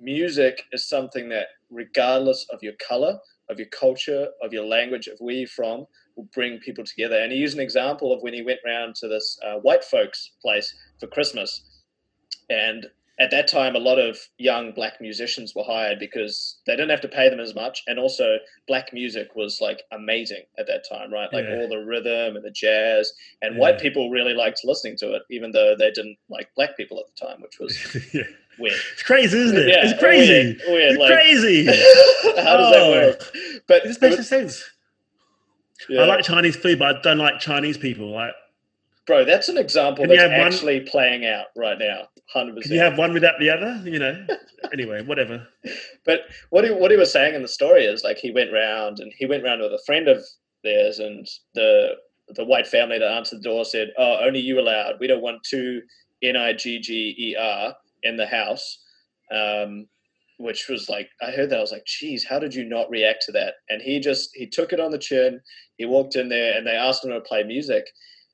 music is something that, regardless of your color, of your culture, of your language, of where you're from, will bring people together. And he used an example of when he went round to this uh, white folks' place for Christmas, and at that time, a lot of young black musicians were hired because they didn't have to pay them as much, and also black music was like amazing at that time, right? Like Yeah. all the rhythm and the jazz, and white people really liked listening to it, even though they didn't like black people at the time, which was yeah. Weird. It's crazy, isn't it? Yeah, it's crazy. weird, weird, It's like- crazy. How does that Oh. work? But This makes no sense. yeah. I like Chinese food, but I don't like Chinese people. Like, bro, that's an example that's have one- actually playing out right now, hundred percent. you have one without the other? You know. anyway, whatever. But what he what he was saying in the story is like he went round and he went round with a friend of theirs, and the the white family that answered the door said, "Oh, only you allowed. We don't want two N I G G E R in the house." Um, which was like I heard that I was like, "Geez, how did you not react to that?" And he just he took it on the chin. He walked in there and they asked him to play music,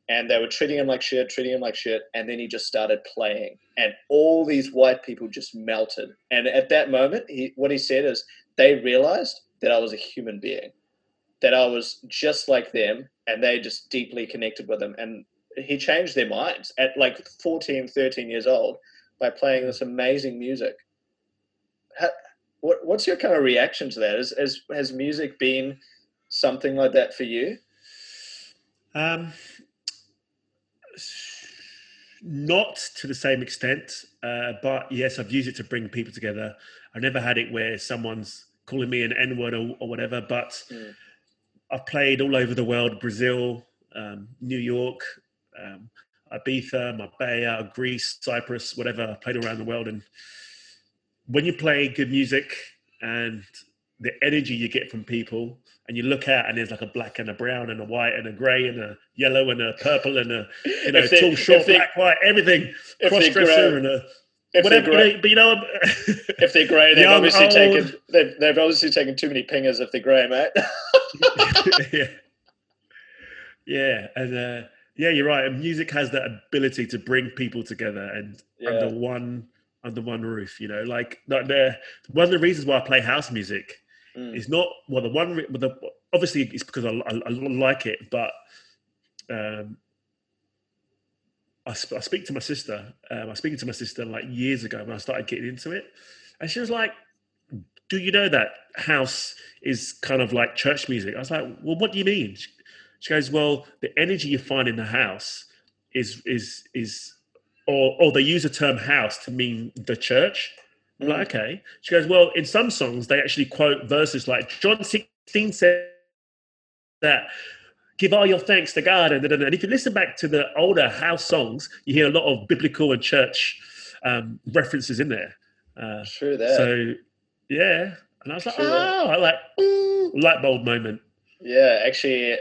and they were treating him like shit, treating him like shit. And then he just started playing, and all these white people just melted. And at that moment, he what he said is they realized that I was a human being, that I was just like them, and they just deeply connected with him. And he changed their minds at like 14, 13 years old by playing this amazing music. How, what, what's your kind of reaction to that? Is, is, has music been something like that for you? Um, not to the same extent, uh, but yes, I've used it to bring people together. I've never had it where someone's calling me an N word or, or whatever, but Mm. I've played all over the world Brazil, um, New York, um, Ibiza, Marbella, Greece, Cyprus, whatever. I played around the world. And when you play good music and the energy you get from people, and you look out and there's like a black and a brown and a white and a grey and a yellow and a purple and a you know they- tall, short, they- black, white, everything, if cross they're dresser and a If whatever. grey, You know, but you know, if they're grey, they've Young, obviously old. taken they've, they've obviously taken too many pingers if they're grey, mate. yeah, yeah, and uh, yeah, you're right. And music has that ability to bring people together and Yeah. under one under one roof. You know, like like the one of the reasons why I play house music Mm. is not well the one well, the, obviously it's because I, I, I like it, but um, I, sp- I speak to my sister. Um, I was speaking to my sister like years ago when I started getting into it, and she was like, "Do you know that house is kind of like church music?" I was like, "Well, what do you mean?" She, she goes, "Well, the energy you find in the house is is is." Or, or they use the term house to mean the church. I'm like, okay. She goes, well, in some songs, they actually quote verses like John 16 says that give all your thanks to God. And, and if you listen back to the older house songs, you hear a lot of biblical and church um, references in there. Uh, True that. so, yeah. And I was like, True. oh, I like, ooh, light bulb moment. Yeah, actually,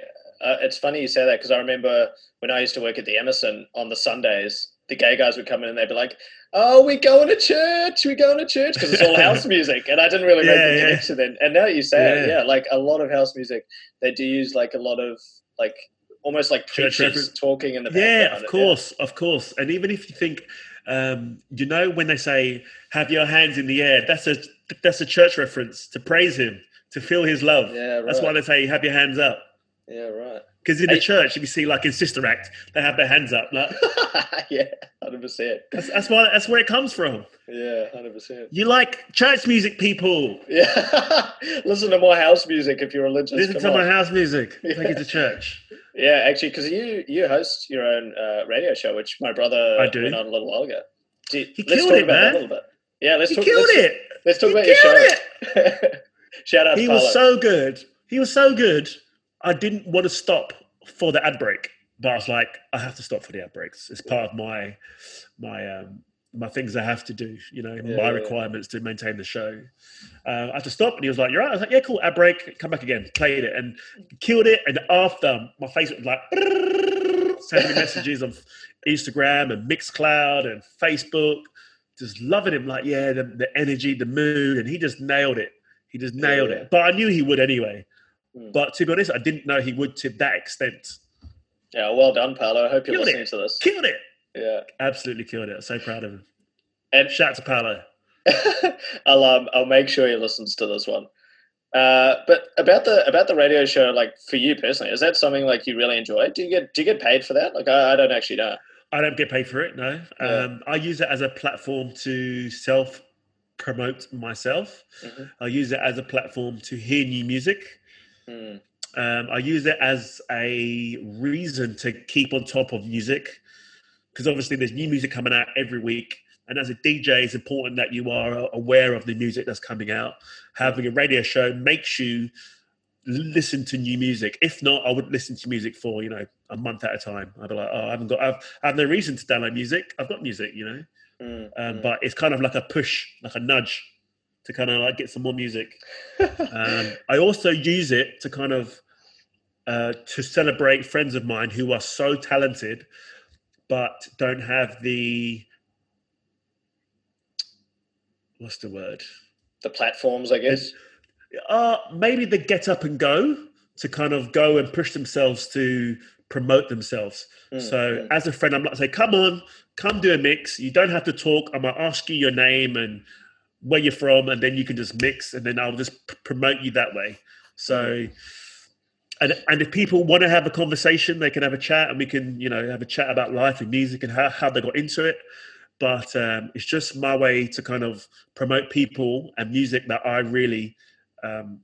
uh, it's funny you say that because I remember when I used to work at the Emerson on the Sundays, the gay guys would come in and they'd be like, "Oh, we're going to church, We're going to church," because it's all house music, and I didn't really make the yeah. connection then. And now you say it, Yeah. yeah, like a lot of house music, they do use like a lot of like almost like Church preachers reference. talking in the background. Yeah, of course, of course. And even if you think, um, you know, when they say "have your hands in the air," that's a that's a church reference to praise Him, to feel His love. Yeah, right. That's why they say "have your hands up." Yeah, right. Because in Hey. the church, if you see like in Sister Act, they have their hands up. Like, yeah, hundred percent. that's, that's why that's where it comes from. Yeah, hundred percent. You like church music, people. Yeah, listen to more house music if you're religious. Listen to on. my house music. Take Yeah. it to church. Yeah, actually, because you you host your own uh, radio show, which my brother I do. went on a little while ago. Do, He let's killed talk it, about that man. a little bit. Yeah, let's He talk. killed let's, it. Let's talk He about your show. it. Shout out He was so good. He was so good. I didn't want to stop for the ad break, but I was like, I have to stop for the ad breaks. It's part of my my um, my things I have to do, you know, Yeah, my yeah. requirements to maintain the show. Uh, I had to stop, and he was like, "You're right." I was like, "Yeah, cool." Ad break, come back again, played it, and killed it. And after, my face was like sending me messages on Instagram and Mixcloud and Facebook, just loving him. Like, yeah, the, the energy, the mood, and he just nailed it. He just nailed Yeah. it. But I knew he would anyway. Mm. But to be honest, I didn't know he would to that extent. Yeah, well done, Paolo. I hope you're Killed listening it. to this. Killed it. Yeah. Absolutely killed it. So proud of him. And Shout out to Paolo. I'll um, I'll make sure he listens to this one. Uh, but about the about the radio show, like for you personally, is that something like you really enjoy? Do you get do you get paid for that? Like I, I don't actually know. I don't get paid for it. No, Yeah. um, I use it as a platform to self promote myself. Mhm. I use it as a platform to hear new music. Mm, Um, I use it as a reason to keep on top of music because obviously there's new music coming out every week. And as a DJ, it's important that you are aware of the music that's coming out. Having a radio show makes you listen to new music. If not, I would listen to music for you know a month at a time. I'd be like, oh, I haven't got, I've, I have no reason to download music. I've got music, you know. mm, Um, mm. But it's kind of like a push, like a nudge, to kind of like get some more music. Um, I also use it to kind of uh, to celebrate friends of mine who are so talented, but don't have the what's the word? the platforms, I guess. Uh, maybe the get up and go to kind of go and push themselves to promote themselves. Mm, So mm. as a friend, I'm like, say, come on, come do a mix. You don't have to talk. I'm gonna ask you your name and where you're from, and then you can just mix, and then I'll just p- promote you that way. So, and and if people want to have a conversation, they can have a chat, and we can, you know, have a chat about life and music and how, how they got into it. But um, it's just my way to kind of promote people and music that I really um,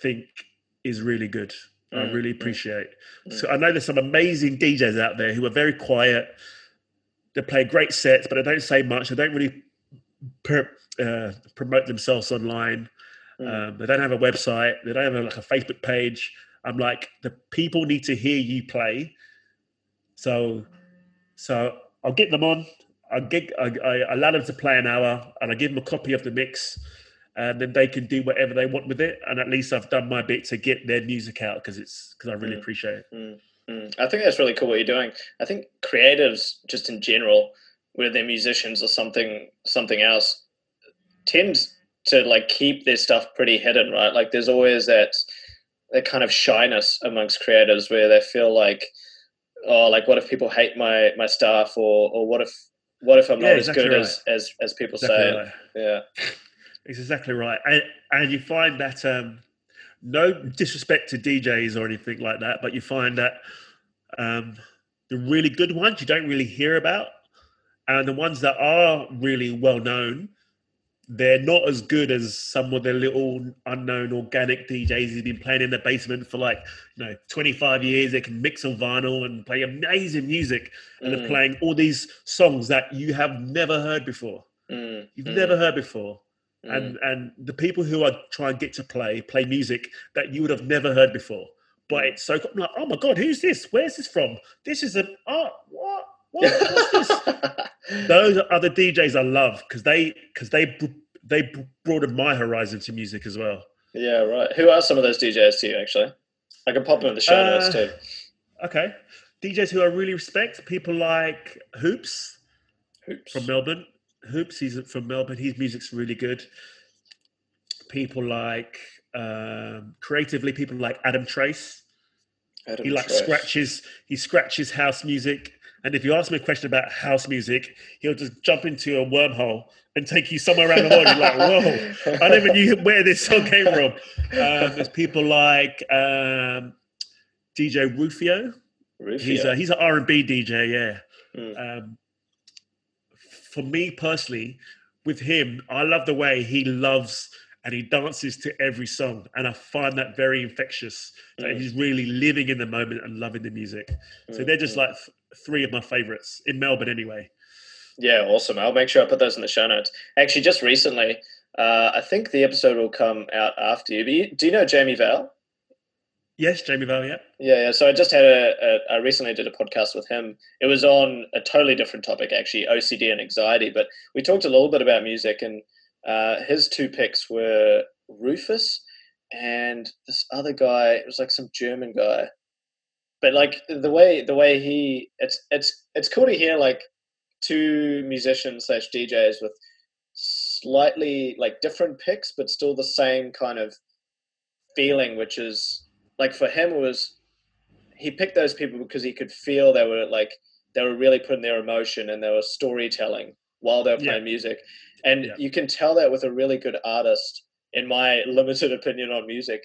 think is really good. I Mm, really mm, appreciate. mm. So I know there's some amazing DJs out there who are very quiet. They play great sets, but they don't say much. They don't really per, uh, promote themselves online. Mm. Um, they don't have a website. They don't have a, like a Facebook page. I'm like, the people need to hear you play. So, so I'll get them on. I get, I, I allow them to play an hour, and I give them a copy of the mix, and then they can do whatever they want with it. And at least I've done my bit to get their music out because it's because I really Mm. appreciate it. Mm, I think that's really cool what you're doing. I think creatives, just in general, whether they're musicians or something something else, tends to like keep their stuff pretty hidden, right? Like there's always that that kind of shyness amongst creatives where they feel like, oh, like what if people hate my my stuff, or or what if what if I'm Yeah, not exactly as good right. as as as people Exactly say? right. Yeah. It's exactly right. And, and you find that um, no disrespect to DJs or anything like that, but you find that um, the really good ones you don't really hear about, and the ones that are really well known, they're not as good as some of the little unknown organic DJs who've been playing in the basement for like you know 25 years. They can mix on vinyl and play amazing music, and Mm, they're playing all these songs that you have never heard before. mm, You've mm, never heard before mm. and and the people who are trying to get to play play music that you would have never heard before. But it's so I'm like, oh my god, who's this? Where's this from? This is a oh what what what's this? Those are other DJs I love because they because they they broadened my horizon to music as well. yeah, right. Who are some of those DJs to you? Actually, I can pop them in the show notes Uh, too. Okay, DJs who I really respect, people like Hoops Hoops. from Melbourne. Hoops, he's from Melbourne. His music's really good. People like um, creatively, people like Adam Trace. Adam he like Trace. scratches he scratches house music and if you ask him a question about house music he'll just jump into a wormhole and take you somewhere around the world. You're like whoa i never knew where this song came from. Um, there's people like um, dj rufio. He's a, he's an r&b dj yeah. Mm. um, for me personally with him i love the way he loves and he dances to every song. And i find that very infectious that Mm. he's really living in the moment and loving the music. So Mm, they're just mm. like three of my favorites in melbourne anyway Yeah, awesome. I'll make sure I put those in the show notes. Actually, just recently, uh, I think the episode will come out after you. But you, do you know Jamie Val? Yes, Jamie Bell. Yeah. Yeah, yeah. So I just had a, a. I recently did a podcast with him. It was on a totally different topic, actually, OCD and anxiety. But we talked a little bit about music, and uh, his two picks were Rufus and this other guy. It was like some German guy. But like the way the way he, it's it's it's cool to hear like two musicians slash DJs with slightly like different picks, but still the same kind of feeling, which is like for him it was he picked those people because he could feel they were like they were really putting their emotion and they were storytelling while they were playing yeah. music and yeah. you can tell that with a really good artist in my limited opinion on music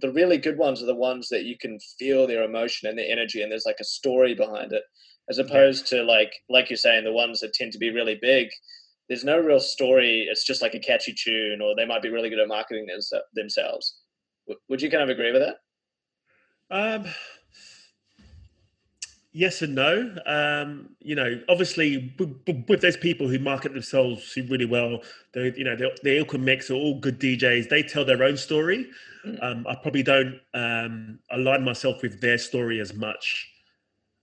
the really good ones are the ones that you can feel their emotion and their energy and there's like a story behind it as opposed yeah. to like like you're saying the ones that tend to be really big there's no real story it's just like a catchy tune or they might be really good at marketing themselves would you kind of agree with that um, yes and no. Um, you know, obviously, with those people who market themselves really well, they, you know, they, they all can mix. They're all good DJs. They tell their own story. Mm. Um, I probably don't um, align myself with their story as much.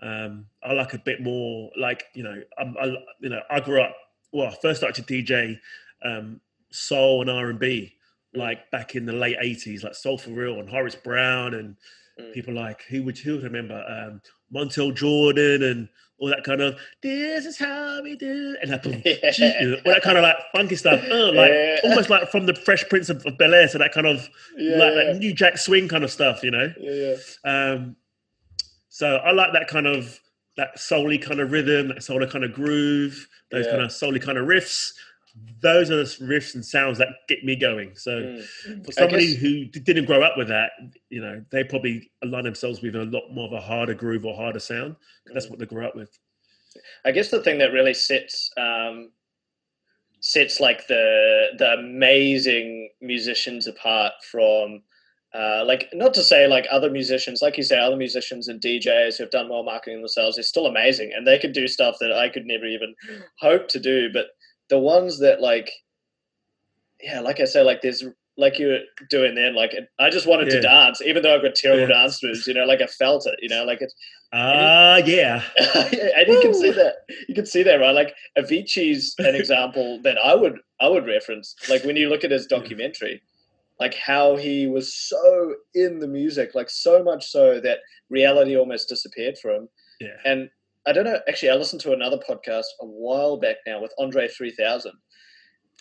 Um, I like a bit more, like you know, I'm, I, you know, I grew up. Well, I first started to DJ um, soul and R and B, like back in the late '80s, like Soul for Real and Horace Brown and Mm. People like who would who would remember um, Montell Jordan and all that kind of this is how we do and that, yeah. all that kind of like funky stuff, uh, like yeah. almost like from the Fresh Prince of, of Bel Air, so that kind of yeah, like that New Jack Swing kind of stuff, you know. Yeah. Um, so I like that kind of that soully kind of rhythm, that soully kind of groove, those kind of soully kind of riffs those are the riffs and sounds that get me going. So mm. for somebody guess, who didn't grow up with that, you know, they probably align themselves with a lot more of a harder groove or harder sound. That's mm. what they grew up with. I guess the thing that really sets um, sets like the the amazing musicians apart from uh, like not to say like other musicians, like you say, other musicians and DJs who have done well marketing themselves, they're still amazing and they can do stuff that I could never even hope to do. But the ones that like yeah like i said like there's like you were doing then like i just wanted yeah. to dance even though i've got terrible yeah. dance moves you know like i felt it you know like it's uh yeah. and you can see that you can see that right? Like avicii's an example that i would i would reference like when you look at his documentary like how he was so in the music like so much so that reality almost disappeared for him. Yeah. And I don't know. Actually, I listened to another podcast a while back now with Andre 3000.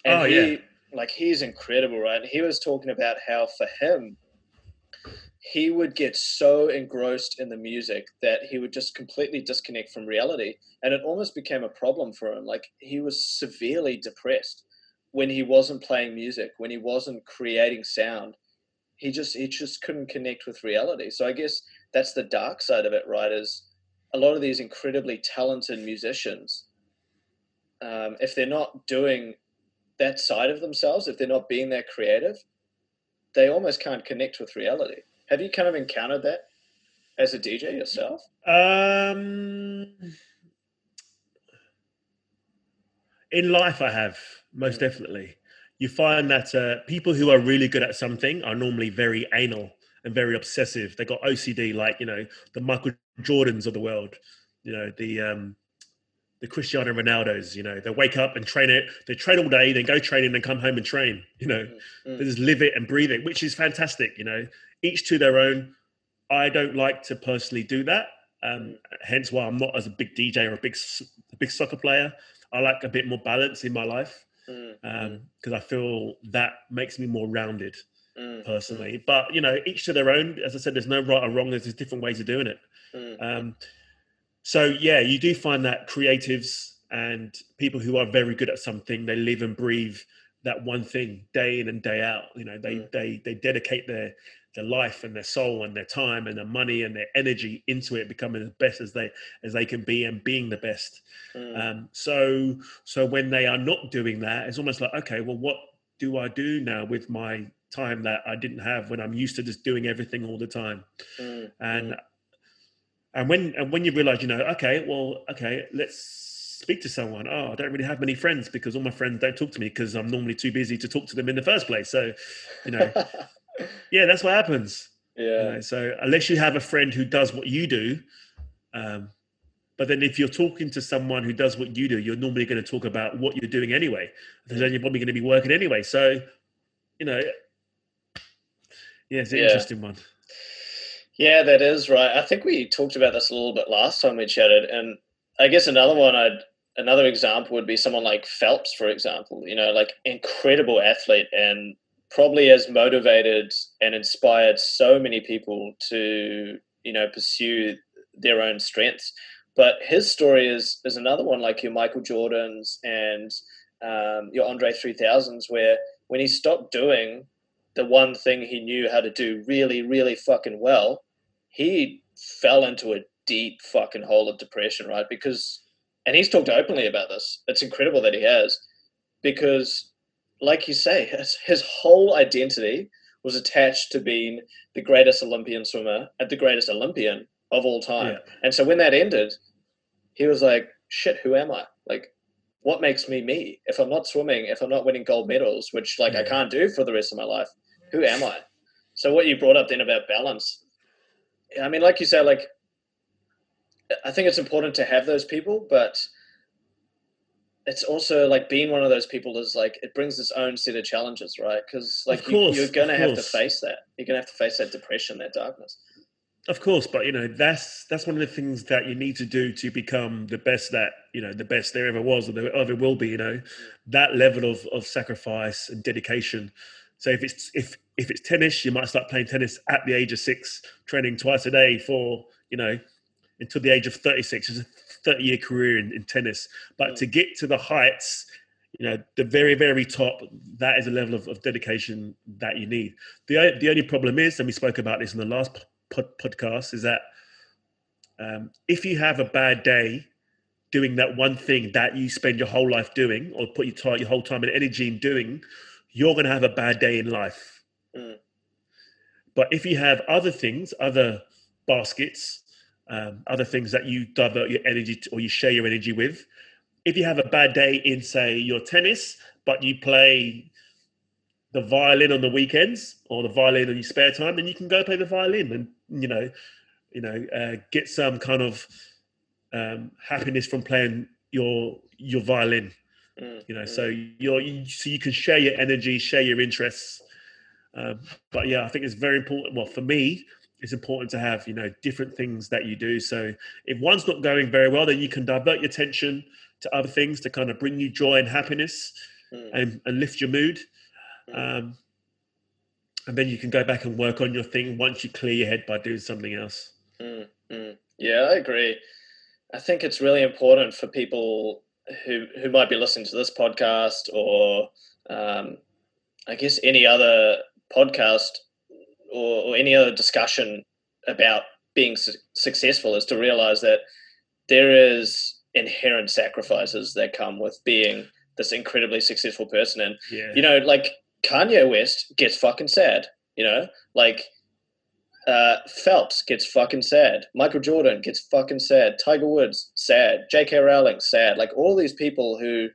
And oh, he, yeah. like, he's incredible, right? And he was talking about how for him, he would get so engrossed in the music that he would just completely disconnect from reality. And it almost became a problem for him. Like, he was severely depressed when he wasn't playing music, when he wasn't creating sound. He just he just couldn't connect with reality. So I guess that's the dark side of it, right? Is a lot of these incredibly talented musicians, um, if they're not doing that side of themselves, if they're not being that creative, they almost can't connect with reality. Have you kind of encountered that as a DJ yourself? Um, in life, I have most mm. definitely. You find that uh, people who are really good at something are normally very anal and very obsessive. They got OCD, like you know the Michael Jordans of the world, you know the um, the Cristiano Ronaldos. You know they wake up and train it. They train all day, then go training, then come home and train. You know mm-hmm. they just live it and breathe it, which is fantastic. You know each to their own. I don't like to personally do that. Um, hence why I'm not as a big DJ or a big a big soccer player. I like a bit more balance in my life because mm-hmm. um, I feel that makes me more rounded mm. personally. But you know, each to their own. As I said, there's no right or wrong. There's just different ways of doing it. Mm. Um, so yeah, you do find that creatives and people who are very good at something, they live and breathe that one thing day in and day out. You know, they mm. they they dedicate their their life and their soul and their time and their money and their energy into it, becoming as best as they as they can be and being the best. Mm. Um, so so when they are not doing that, it's almost like okay, well, what do I do now with my time that I didn't have when I'm used to just doing everything all the time. Mm, and mm. and when and when you realize, you know, okay, well, okay, let's speak to someone. Oh, I don't really have many friends because all my friends don't talk to me because I'm normally too busy to talk to them in the first place. So, you know, yeah, that's what happens. Yeah. You know, so unless you have a friend who does what you do, um, but then if you're talking to someone who does what you do, you're normally going to talk about what you're doing anyway. Because then you're probably going to be working anyway. So, you know, yeah, it's an Yeah. interesting one. Yeah, that is right. I think we talked about this a little bit last time we chatted, and I guess another one I'd another example would be someone like Phelps, for example. You know, like incredible athlete and probably has motivated and inspired so many people to you know pursue their own strengths. But his story is is another one like your Michael Jordans and um, your Andre three thousands, where when he stopped doing the one thing he knew how to do really, really fucking well, he fell into a deep fucking hole of depression, right? Because, and he's talked openly about this. It's incredible that he has, because, like you say, his, his whole identity was attached to being the greatest Olympian swimmer and the greatest Olympian of all time. Yeah. And so when that ended, he was like, shit, who am I? Like, what makes me me? If I'm not swimming, if I'm not winning gold medals, which like I can't do for the rest of my life, who am I? So what you brought up then about balance, I mean, like you said, like I think it's important to have those people, but it's also like being one of those people is like it brings its own set of challenges, right? Because like course, you, you're gonna have to face that. You're gonna have to face that depression, that darkness. Of course, but you know that's that's one of the things that you need to do to become the best that you know the best there ever was or there ever will be. You know that level of of sacrifice and dedication. So if it's if if it's tennis, you might start playing tennis at the age of six, training twice a day for you know until the age of thirty six. It's a thirty year career in, in tennis. But Mm. to get to the heights, you know the very very top, that is a level of, of dedication that you need. The the only problem is, and we spoke about this in the last pod, podcast, is that um, if you have a bad day doing that one thing that you spend your whole life doing, or put your time, your whole time and energy in doing, you're going to have a bad day in life. Mm. But if you have other things, other baskets, um, other things that you divert your energy to, or you share your energy with, if you have a bad day in, say, your tennis, but you play the violin on the weekends or the violin in your spare time, then you can go play the violin and you know, you know, uh, get some kind of um, happiness from playing your your violin. Mm, You know, mm. so you're you, so you can share your energy, share your interests. Um, but yeah, I think it's very important. Well, for me, it's important to have you know different things that you do. So if one's not going very well, then you can divert your attention to other things to kind of bring you joy and happiness Mm, and, and lift your mood. mm. Um, and then you can go back and work on your thing once you clear your head by doing something else. Mm, mm. Yeah, I agree. I think it's really important for people who who might be listening to this podcast or um, I guess any other podcast or, or any other discussion about being su- successful is to realize that there is inherent sacrifices that come with being this incredibly successful person and Yeah. you know, like Kanye West gets fucking sad. You know, like uh, Phelps gets fucking sad. Michael Jordan gets fucking sad. Tiger Woods sad. J.K. Rowling sad. Like all these people who,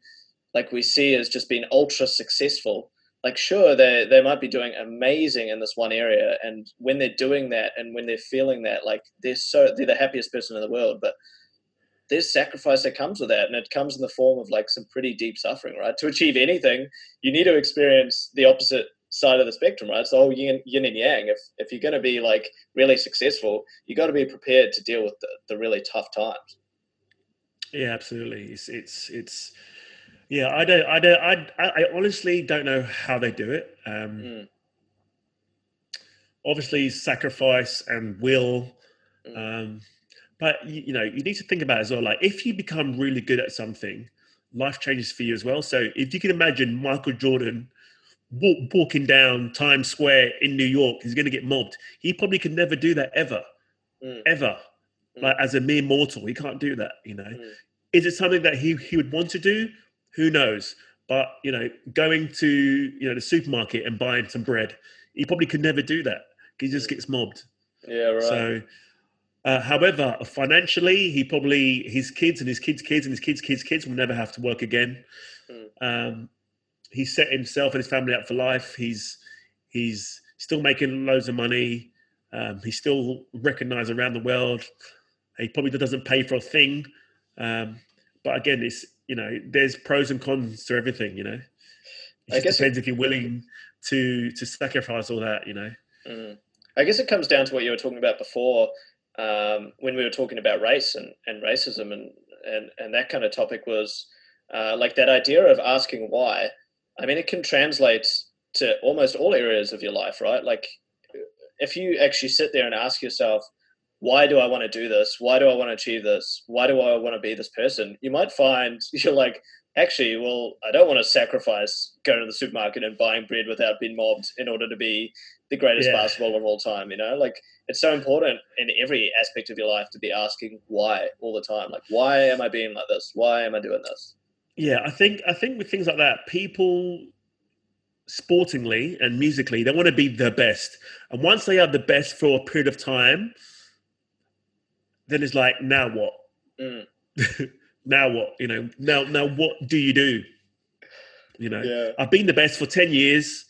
like we see as just being ultra successful. Like sure, they they might be doing amazing in this one area, and when they're doing that, and when they're feeling that, like they're so they're the happiest person in the world, but there's sacrifice that comes with that and it comes in the form of like some pretty deep suffering right to achieve anything you need to experience the opposite side of the spectrum right it's the whole yin, yin and yang if if you're going to be like really successful you got to be prepared to deal with the, the really tough times Yeah, absolutely. It's it's it's yeah. I don't I don't I I honestly don't know how they do it. Um, Mm, obviously, sacrifice and will, Mm. um, but you, you know you need to think about as well. Like if you become really good at something, life changes for you as well. So if you can imagine Michael Jordan walk, walking down Times Square in New York, he's going to get mobbed. He probably could never do that ever, mm, ever. Mm. Like as a mere mortal, he can't do that. You know. mm, is it something that he, he would want to do who knows but you know going to you know the supermarket and buying some bread he probably could never do that he just Mm. gets mobbed yeah right so uh, however financially he probably his kids and his kids kids and his kids kids kids will never have to work again Mm. um, he set himself and his family up for life he's he's still making loads of money Um, he's still recognized around the world. He probably doesn't pay for a thing. Um, but again, it's you know, there's pros and cons to everything. You know, it I guess depends if you're willing to to sacrifice all that. You know. Mm. I guess it comes down to what you were talking about before um, when we were talking about race and, and racism and, and, and that kind of topic was uh, like that idea of asking why. I mean, it can translate to almost all areas of your life, right? Like if you actually sit there and ask yourself, why do I want to do this? Why do I want to achieve this? Why do I want to be this person? You might find you're like, actually, well, I don't want to sacrifice going to the supermarket and buying bread without being mobbed in order to be the greatest Yeah. basketballer of all time. You know, like it's so important in every aspect of your life to be asking why all the time. Like, why am I being like this? Why am I doing this? Yeah, I think I think with things like that, people sportingly and musically, they want to be the best. And once they are the best for a period of time, then it's like, now what? Mm. now what? You know, now now what do you do? You know, Yeah. I've been the best for ten years.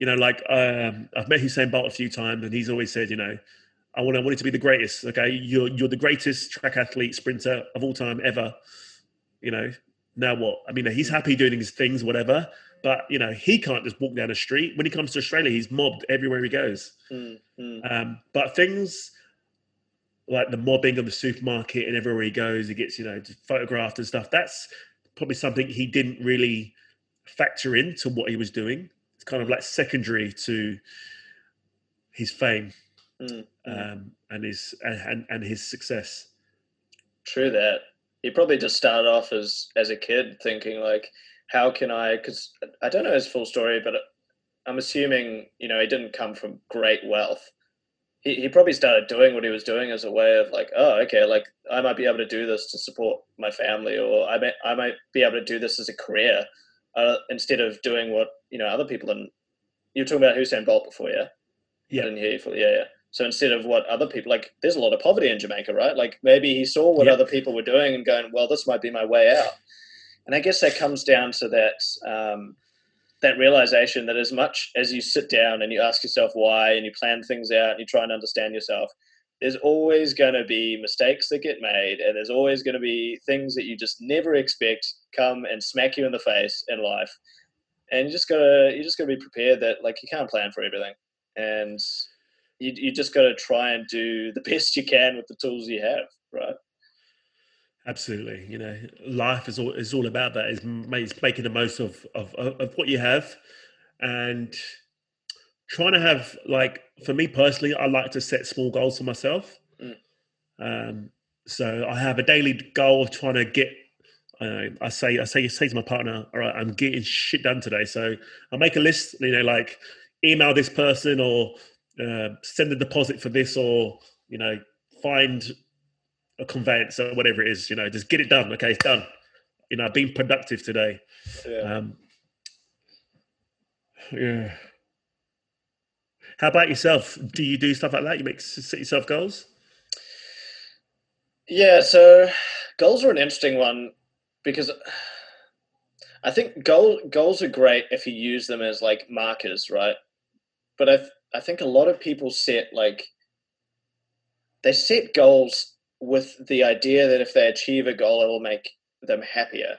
You know, like um, I've met Usain Bolt a few times, and he's always said, you know, I want I want it to be the greatest. Okay, you're you're the greatest track athlete sprinter of all time ever. You know, now what? I mean, he's happy doing his things, whatever. But you know, he can't just walk down the street. When he comes to Australia, he's mobbed everywhere he goes. Mm, mm, Um, but things like the mobbing of the supermarket and everywhere he goes, he gets you know photographed and stuff. That's probably something he didn't really factor into what he was doing. It's kind of like secondary to his fame mm, mm. um, and his and, and his success. True that. He probably just started off as as a kid thinking like, how can I? Because I don't know his full story, but I'm assuming you know he didn't come from great wealth. He he probably started doing what he was doing as a way of like, oh, okay, like I might be able to do this to support my family, or I might I might be able to do this as a career, uh, instead of doing what you know other people. And you were talking about Usain Bolt before, yeah? Yeah. I didn't hear you fully. Yeah, yeah. So instead of what other people like, there's a lot of poverty in Jamaica, right? Like maybe he saw what Yeah. other people were doing and going, well, this might be my way out. And I guess that comes down to that um, that realization that as much as you sit down and you ask yourself why and you plan things out and you try and understand yourself, there's always going to be mistakes that get made and there's always going to be things that you just never expect come and smack you in the face in life. And you just gotta you just gotta be prepared that like you can't plan for everything. And you, you just got to try and do the best you can with the tools you have, right? Absolutely, you know, life is all is all about that. Is making the most of, of of what you have, and trying to have like for me personally, I like to set small goals for myself. Mm. Um, so I have a daily goal of trying to get. Uh, I say I say say to my partner, all right, I'm getting shit done today. So I make a list, you know, like email this person or uh, send a deposit for this or you know find a conveyance or whatever it is, you know, just get it done. Okay, it's done. You know, I've been productive today. Yeah. Um, yeah. How about yourself? Do you do stuff like that? You make set yourself goals? Yeah, so goals are an interesting one because I think goal goals are great if you use them as like markers, right? But I I think a lot of people set like they set goals with the idea that if they achieve a goal, it will make them happier.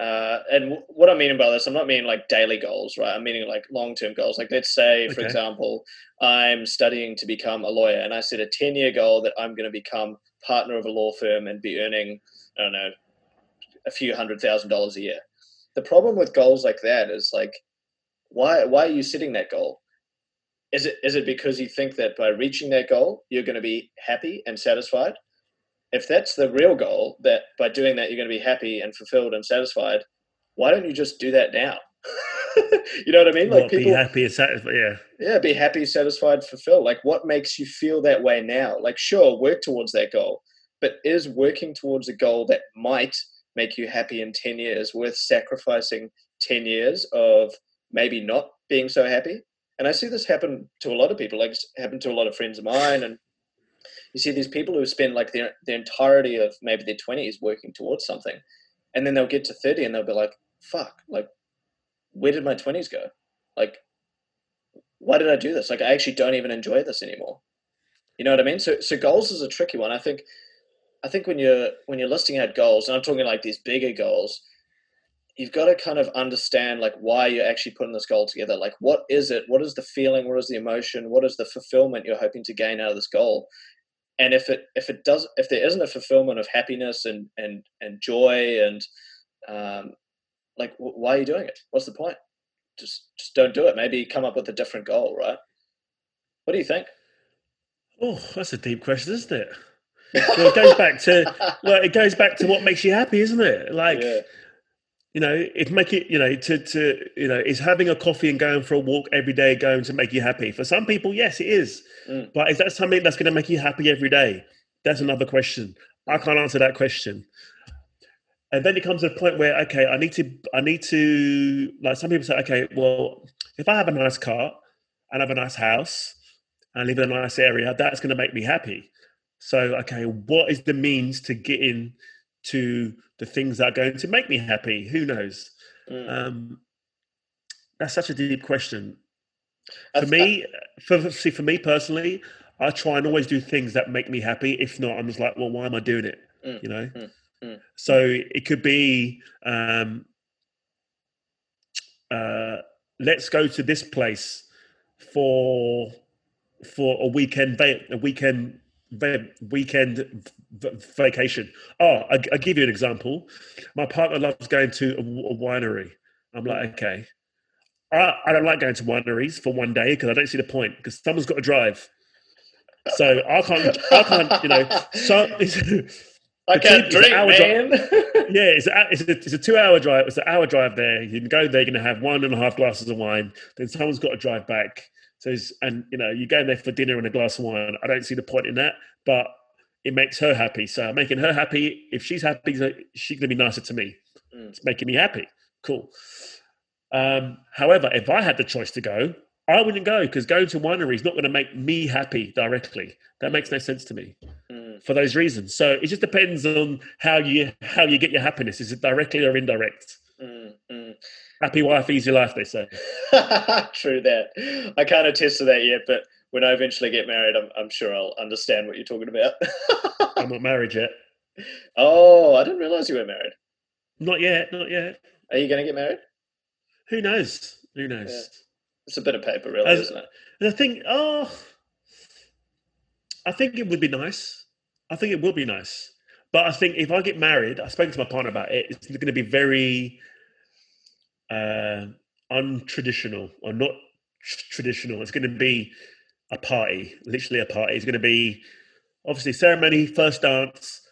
Uh, and w- what I mean by this, I'm not meaning like daily goals, right? I'm meaning like long term goals. Like, let's say, for Okay. example, I'm studying to become a lawyer, and I set a 10 year goal that I'm going to become partner of a law firm and be earning, I don't know, a few hundred thousand dollars a year. The problem with goals like that is like, why why are you setting that goal? Is it is it because you think that by reaching that goal you're going to be happy and satisfied? If that's the real goal, that by doing that you're going to be happy and fulfilled and satisfied, why don't you just do that now? you know what I mean? Like people, be happy and satisfied? Yeah. yeah, be happy, satisfied, fulfilled. Like, what makes you feel that way now? Like, sure, work towards that goal, but is working towards a goal that might make you happy in 10 years worth sacrificing 10 years of maybe not being so happy? And I see this happen to a lot of people, like, it's happened to a lot of friends of mine. And you see these people who spend like their, the entirety of maybe their 20s working towards something. And then they'll get to 30 and they'll be like, fuck, like, where did my 20s go? Like, why did I do this? Like, I actually don't even enjoy this anymore. You know what I mean? So so goals is a tricky one. I think I think when you're when you're listing out goals, and I'm talking like these bigger goals, you've got to kind of understand like why you're actually putting this goal together. Like what is it? What is the feeling? What is the emotion? What is the fulfillment you're hoping to gain out of this goal? And if it if it does if there isn't a fulfillment of happiness and and and joy and um, like why are you doing it? What's the point? Just just don't do it. Maybe come up with a different goal, right? What do you think? Oh, that's a deep question, isn't it? well, it goes back to well, it goes back to what makes you happy, isn't it? Like, yeah. You know, if make it, you know, to to you know, is having a coffee and going for a walk every day going to make you happy? For some people, yes, it is. Mm. But is that something that's going to make you happy every day? That's another question. I can't answer that question. And then it comes to a point where, okay, I need to, I need to, like some people say, okay, well, if I have a nice car and have a nice house and live in a nice area, that's going to make me happy. So, okay, what is the means to get in to the things that are going to make me happy? Who knows? Mm. Um, that's such a deep question. For me, for see, for me personally, I try and always do things that make me happy. If not, I'm just like, well, why am I doing it? Mm. You know. Mm. mm. So it could be, um, uh, let's go to this place for for a weekend a weekend weekend vacation. Oh, I, will give you an example. My partner loves going to a, a winery. I'm like, okay. I, I don't like going to wineries for one day because I don't see the point because someone's got to drive. So I can't, I can't, you know. So I can't drink, man. yeah, it's a, it's, a, it's a two-hour drive. It's an hour drive there. You can go there. You're going to have one and a half glasses of wine. Then someone's got to drive back. So, and you know, you go there for dinner and a glass of wine. I don't see the point in that, but it makes her happy. So, making her happy. If she's happy, she's going to be nicer to me. Mm. It's making me happy. Cool. Um, however, if I had the choice to go, I wouldn't go because going to winery is not going to make me happy directly. That makes no sense to me mm. for those reasons. So it just depends on how you how you get your happiness. Is it directly or indirect? Happy wife, easy life, they say. True that. I can't attest to that yet, but when I eventually get married, I'm, I'm sure I'll understand what you're talking about. I'm not married yet. Oh, I didn't realize you were married. Not yet, not yet. Are you going to get married? Who knows? Who knows? Yeah. It's a bit of paper, really, As, isn't it? I think, oh, I think it would be nice. I think it will be nice. But I think if I get married, I spoke to my partner about it. It's going to be very uh, untraditional or not traditional. It's going to be a party, literally a party. It's going to be obviously ceremony, first dance,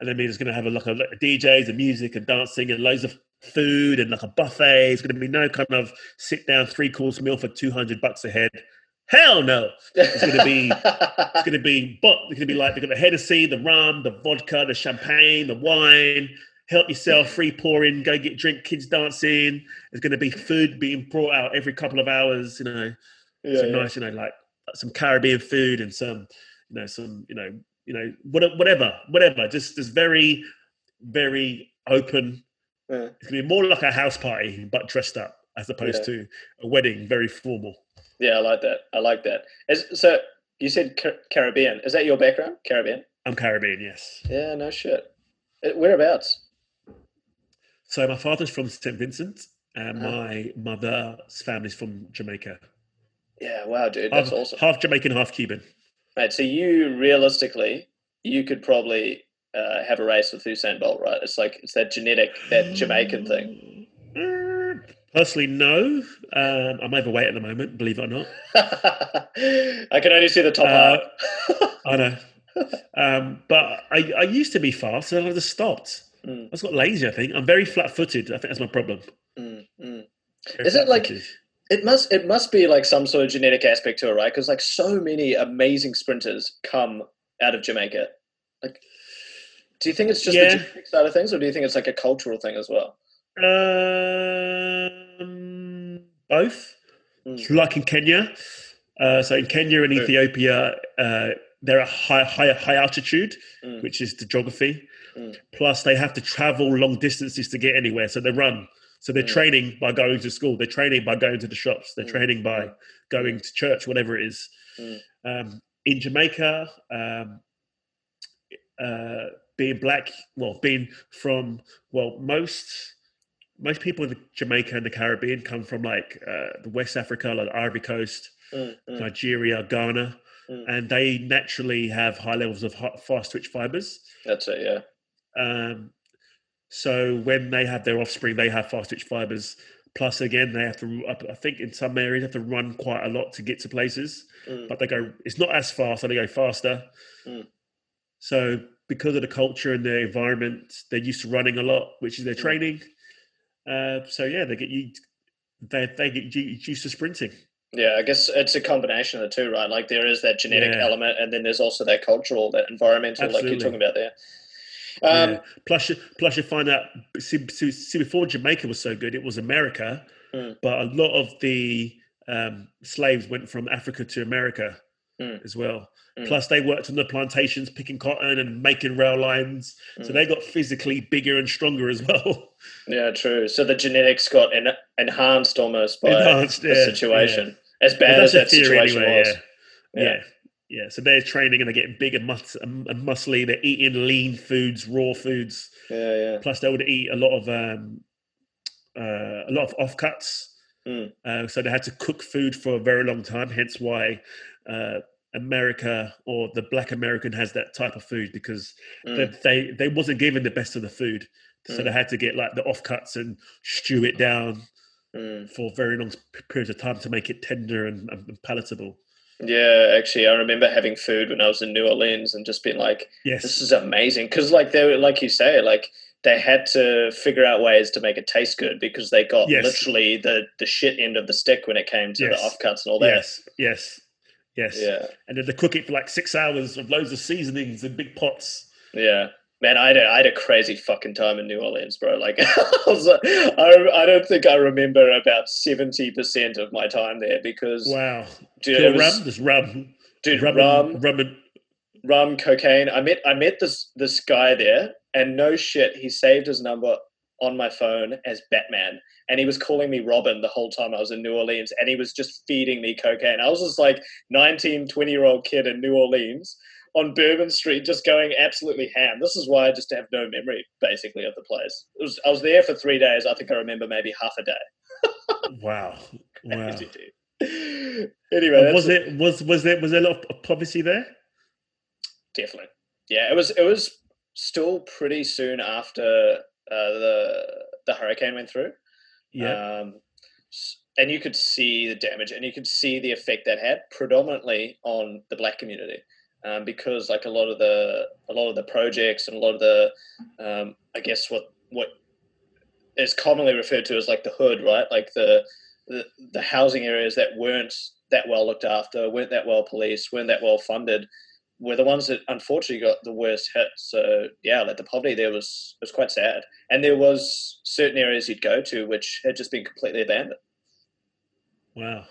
and then there's going to have a like a, DJs and music and dancing and loads of food and like a buffet. It's going to be no kind of sit down three course meal for two hundred bucks a head. Hell no! It's going to be it's going to be but it's going to be like they've got the Hennessy, the rum, the vodka, the champagne, the wine help yourself, free pouring, go get drink, kids dancing. There's going to be food being brought out every couple of hours. You know, yeah, some yeah. nice, you know, like some Caribbean food and some, you know, some, you know, you know, whatever, whatever. Just, just very, very open. Yeah. It's going to be more like a house party, but dressed up, as opposed to a wedding, very formal. Yeah, I like that. I like that. Is, so you said Caribbean. Is that your background, Caribbean? I'm Caribbean, yes. Yeah, no shit. Uh, whereabouts? So my father's from St Vincent, and uh-huh. my mother's family's from Jamaica. Yeah, wow, dude, that's half, awesome. Half Jamaican, half Cuban. Right, so you realistically, you could probably uh, have a race with Usain Bolt, right? It's like it's that genetic, that Jamaican thing. Mm, personally, no. Um, I'm overweight at the moment, believe it or not. I can only see the top uh, half. I know. Um, but I, I used to be fast, and I just stopped. Mm. I just got lazy. I think I'm very flat-footed. I think that's my problem. Mm, mm. Is it like it must? It must be like some sort of genetic aspect to it, right? Because like so many amazing sprinters come out of Jamaica. Like, do you think it's just yeah. the genetic side of things, or do you think it's like a cultural thing as well? Um, both. Mm. Like in Kenya. Uh, so in Kenya and Ethiopia, uh, they're at high, high, high altitude, mm. which is the geography. Mm. Plus, they have to travel long distances to get anywhere, so they run. So they're mm. training by going to school. They're training by going to the shops. They're mm. training by mm. going to church, whatever it is. Mm. Um, in Jamaica, um, uh, being black, well, being from well, most most people in Jamaica and the Caribbean come from like uh, the West Africa, like the Ivory Coast, Mm, mm, Nigeria, Ghana, Mm. and they naturally have high levels of fast twitch fibers. that's it. Yeah. Um, so when they have their offspring, they have fast twitch fibers. Plus, again, they have to. I think in some areas have to run quite a lot to get to places, Mm, but they go. It's not as fast, so they go faster. Mm. So because of the culture and the environment, they're used to running a lot, which is their Mm. training. Uh, so yeah, they get you. They they get used to sprinting. Yeah, I guess it's a combination of the two, right? Like there is that genetic Yeah. element, and then there's also that cultural, that environmental, like you're talking about there. Um, yeah. Plus, you, plus you find out. See, see, before Jamaica was so good, it was America, Mm. but a lot of the um, slaves went from Africa to America Mm. as well. Mm. Plus, they worked on the plantations, picking cotton and making rail lines. So Mm. they got physically bigger and stronger as well. Yeah, true. So the genetics got en- enhanced almost by Enhanced, the yeah, situation. As But bad as that theory situation anyway, was. yeah. Yeah. So they're training and they're getting big and, mus- and and muscly. They're eating lean foods, raw foods. Yeah, yeah. Plus, they would eat a lot of um, uh, a lot of offcuts. Mm. Uh, so they had to cook food for a very long time. Hence why uh, America or the Black American has that type of food because Mm. they, they they wasn't given the best of the food. So Mm. they had to get like the offcuts and stew it down Mm. for very long periods of time to make it tender and, and palatable. Yeah, actually, I remember having food when I was in New Orleans and just being like, Yes. "This is amazing." Because, like, they were, like you say, like they had to figure out ways to make it taste good because they got Yes. literally the the shit end of the stick when it came to Yes. the offcuts and all that. Yes, yes, yes. Yeah, And then they cook it for like six hours with loads of seasonings in big pots. yeah. Man, I had, a, I had a crazy fucking time in New Orleans, bro. Like, I, was, I, I don't think I remember about seventy percent of my time there because, Wow. dude, Pure was- rum? Just rum. dude, rum, rum, rum and rum, cocaine. I met I met this this guy there, and no shit, he saved his number on my phone as Batman, and he was calling me Robin the whole time I was in New Orleans, and he was just feeding me cocaine. I was this like 19, 20 year old kid in New Orleans on Bourbon Street, just going absolutely ham. This is why I just have no memory basically of the place. It was I was there for three days. I think I remember maybe half a day. wow. Wow. Anyway, was it was was there was there a lot of poverty there? definitely yeah it was it was still pretty soon after uh, the the hurricane went through Yeah. um, and you could see the damage and you could see the effect that had predominantly on the black community um, because like a lot of the a lot of the projects and a lot of the um, i guess what what is commonly referred to as like the hood right like the the, the housing areas that weren't that well looked after weren't that well policed weren't that well funded were the ones that unfortunately got the worst hit. So yeah, like the poverty there was was quite sad, and there was certain areas you'd go to which had just been completely abandoned. wow.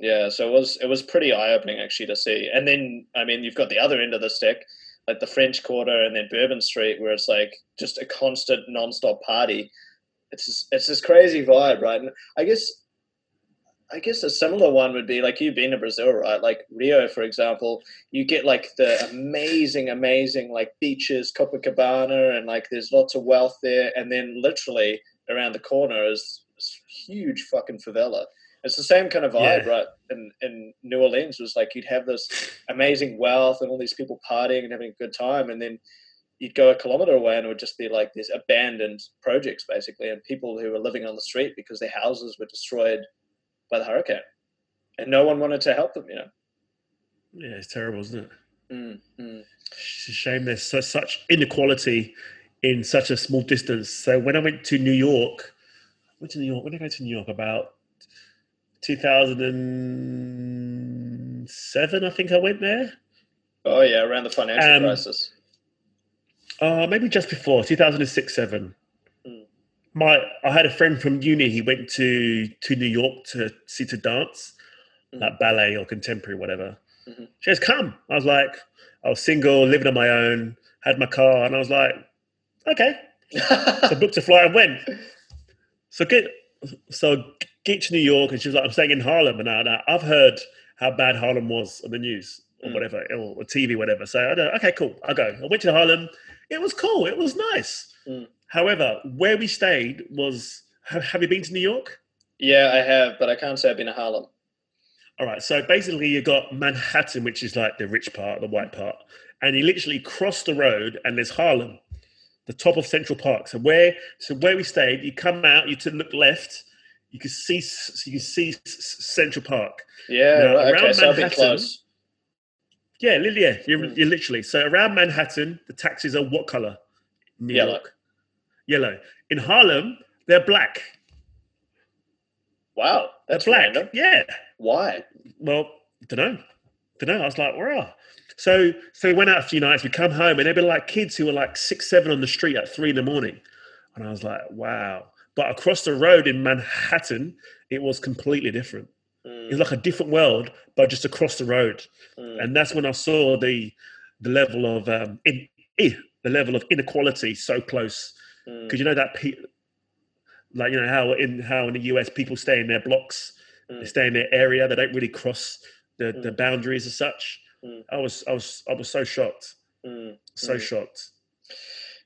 Yeah, so it was it was pretty eye opening actually to see. And then I mean, you've got the other end of the stick, like the French Quarter and then Bourbon Street, where it's like just a constant non-stop party. It's just, it's this crazy vibe, right? And I guess I guess a similar one would be like you've been to Brazil, right? Like Rio, for example, you get like the amazing, amazing like beaches, Copacabana, and like there's lots of wealth there. And then literally around the corner is huge fucking favela. It's the same kind of vibe, Yeah. right? In in New Orleans was like you'd have this amazing wealth and all these people partying and having a good time, and then you'd go a kilometer away and it would just be like these abandoned projects basically, and people who were living on the street because their houses were destroyed by the hurricane, and no one wanted to help them. You know. Yeah, it's terrible, isn't it? Mm, mm. It's a shame there's su- such inequality in such a small distance. So when I went to New York, I went to New York. When did I go to New York? About 2007, I think I went there. Oh yeah, around the financial Um, crisis. Uh, maybe just before 2006, seven. Mm. My, I had a friend from uni. He went to to New York to see to dance, Mm. like ballet or contemporary, whatever. Mhm. She says, "Come." I was like, I was single, living on my own, had my car, and I was like, "Okay." So booked a flight and went. So good. so get to New York, and she was like, "I'm staying in Harlem," and I, and I- I've heard how bad Harlem was on the news or Mm. whatever, or, or TV, whatever. So I don't. Okay, cool. I'll go. I went to Harlem. It was cool. It was nice. Mm. However, where we stayed was. Have, have you been to New York? Yeah, I have, but I can't say I've been to Harlem. All right. So basically, you got Manhattan, which is like the rich part, the white part, and you literally cross the road, and there's Harlem, the top of Central Park. So where, so where we stayed, you come out, you to look left, you can see, you can see Central Park. Yeah, Now, right, okay, around so I've Manhattan-. Yeah, yeah, you're, Mm. you're literally. So around Manhattan, the taxis are what color? New Yellow. York. Yellow. In Harlem, they're black. Wow, that's black. random. Yeah. Why? Well, don't know. Don't know. I was like, wow. So, so we went out a few nights. We come home, and they'd be like kids who were like six, seven on the street at three in the morning, and I was like, wow. But across the road in Manhattan, it was completely different. It Mm, was like a different world, but just across the road. mm, and that's when I saw the the level of um, in, eh, the level of inequality so close mm, because you know that pe- like you know how in how in the US people stay in their blocks, they mm, stay in their area, they don't really cross the, the Mm. boundaries as such. Mm. I was I was I was so shocked, mm. so Mm. shocked.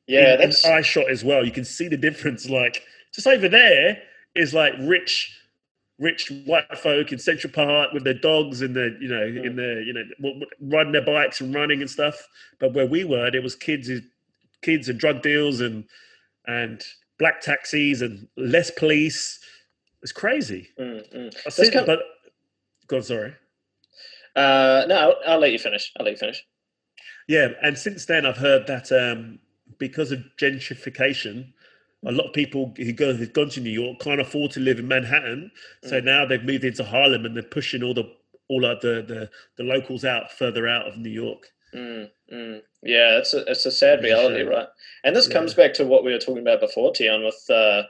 Yeah, in, that's eye shot as well. You can see the difference. Like just over there is like rich, rich white folk in Central Park with their dogs and the you know in Mm. the you know riding their bikes and running and stuff. But where we were, there was kids, kids and drug deals and and black taxis and less police. It's crazy. mm, mm. I see, but God, sorry. Uh, no, I'll, I'll let you finish. I'll let you finish. Yeah, and since then I've heard that um, because of gentrification, a lot of people who go who've gone to New York can't afford to live in Manhattan, so Mm. now they've moved into Harlem and they're pushing all the all of the, the the locals out further out of New York. Mm, mm. Yeah, it's a it's a sad reality, shame. right? And this Yeah. comes back to what we were talking about before, Tion, with uh, uh,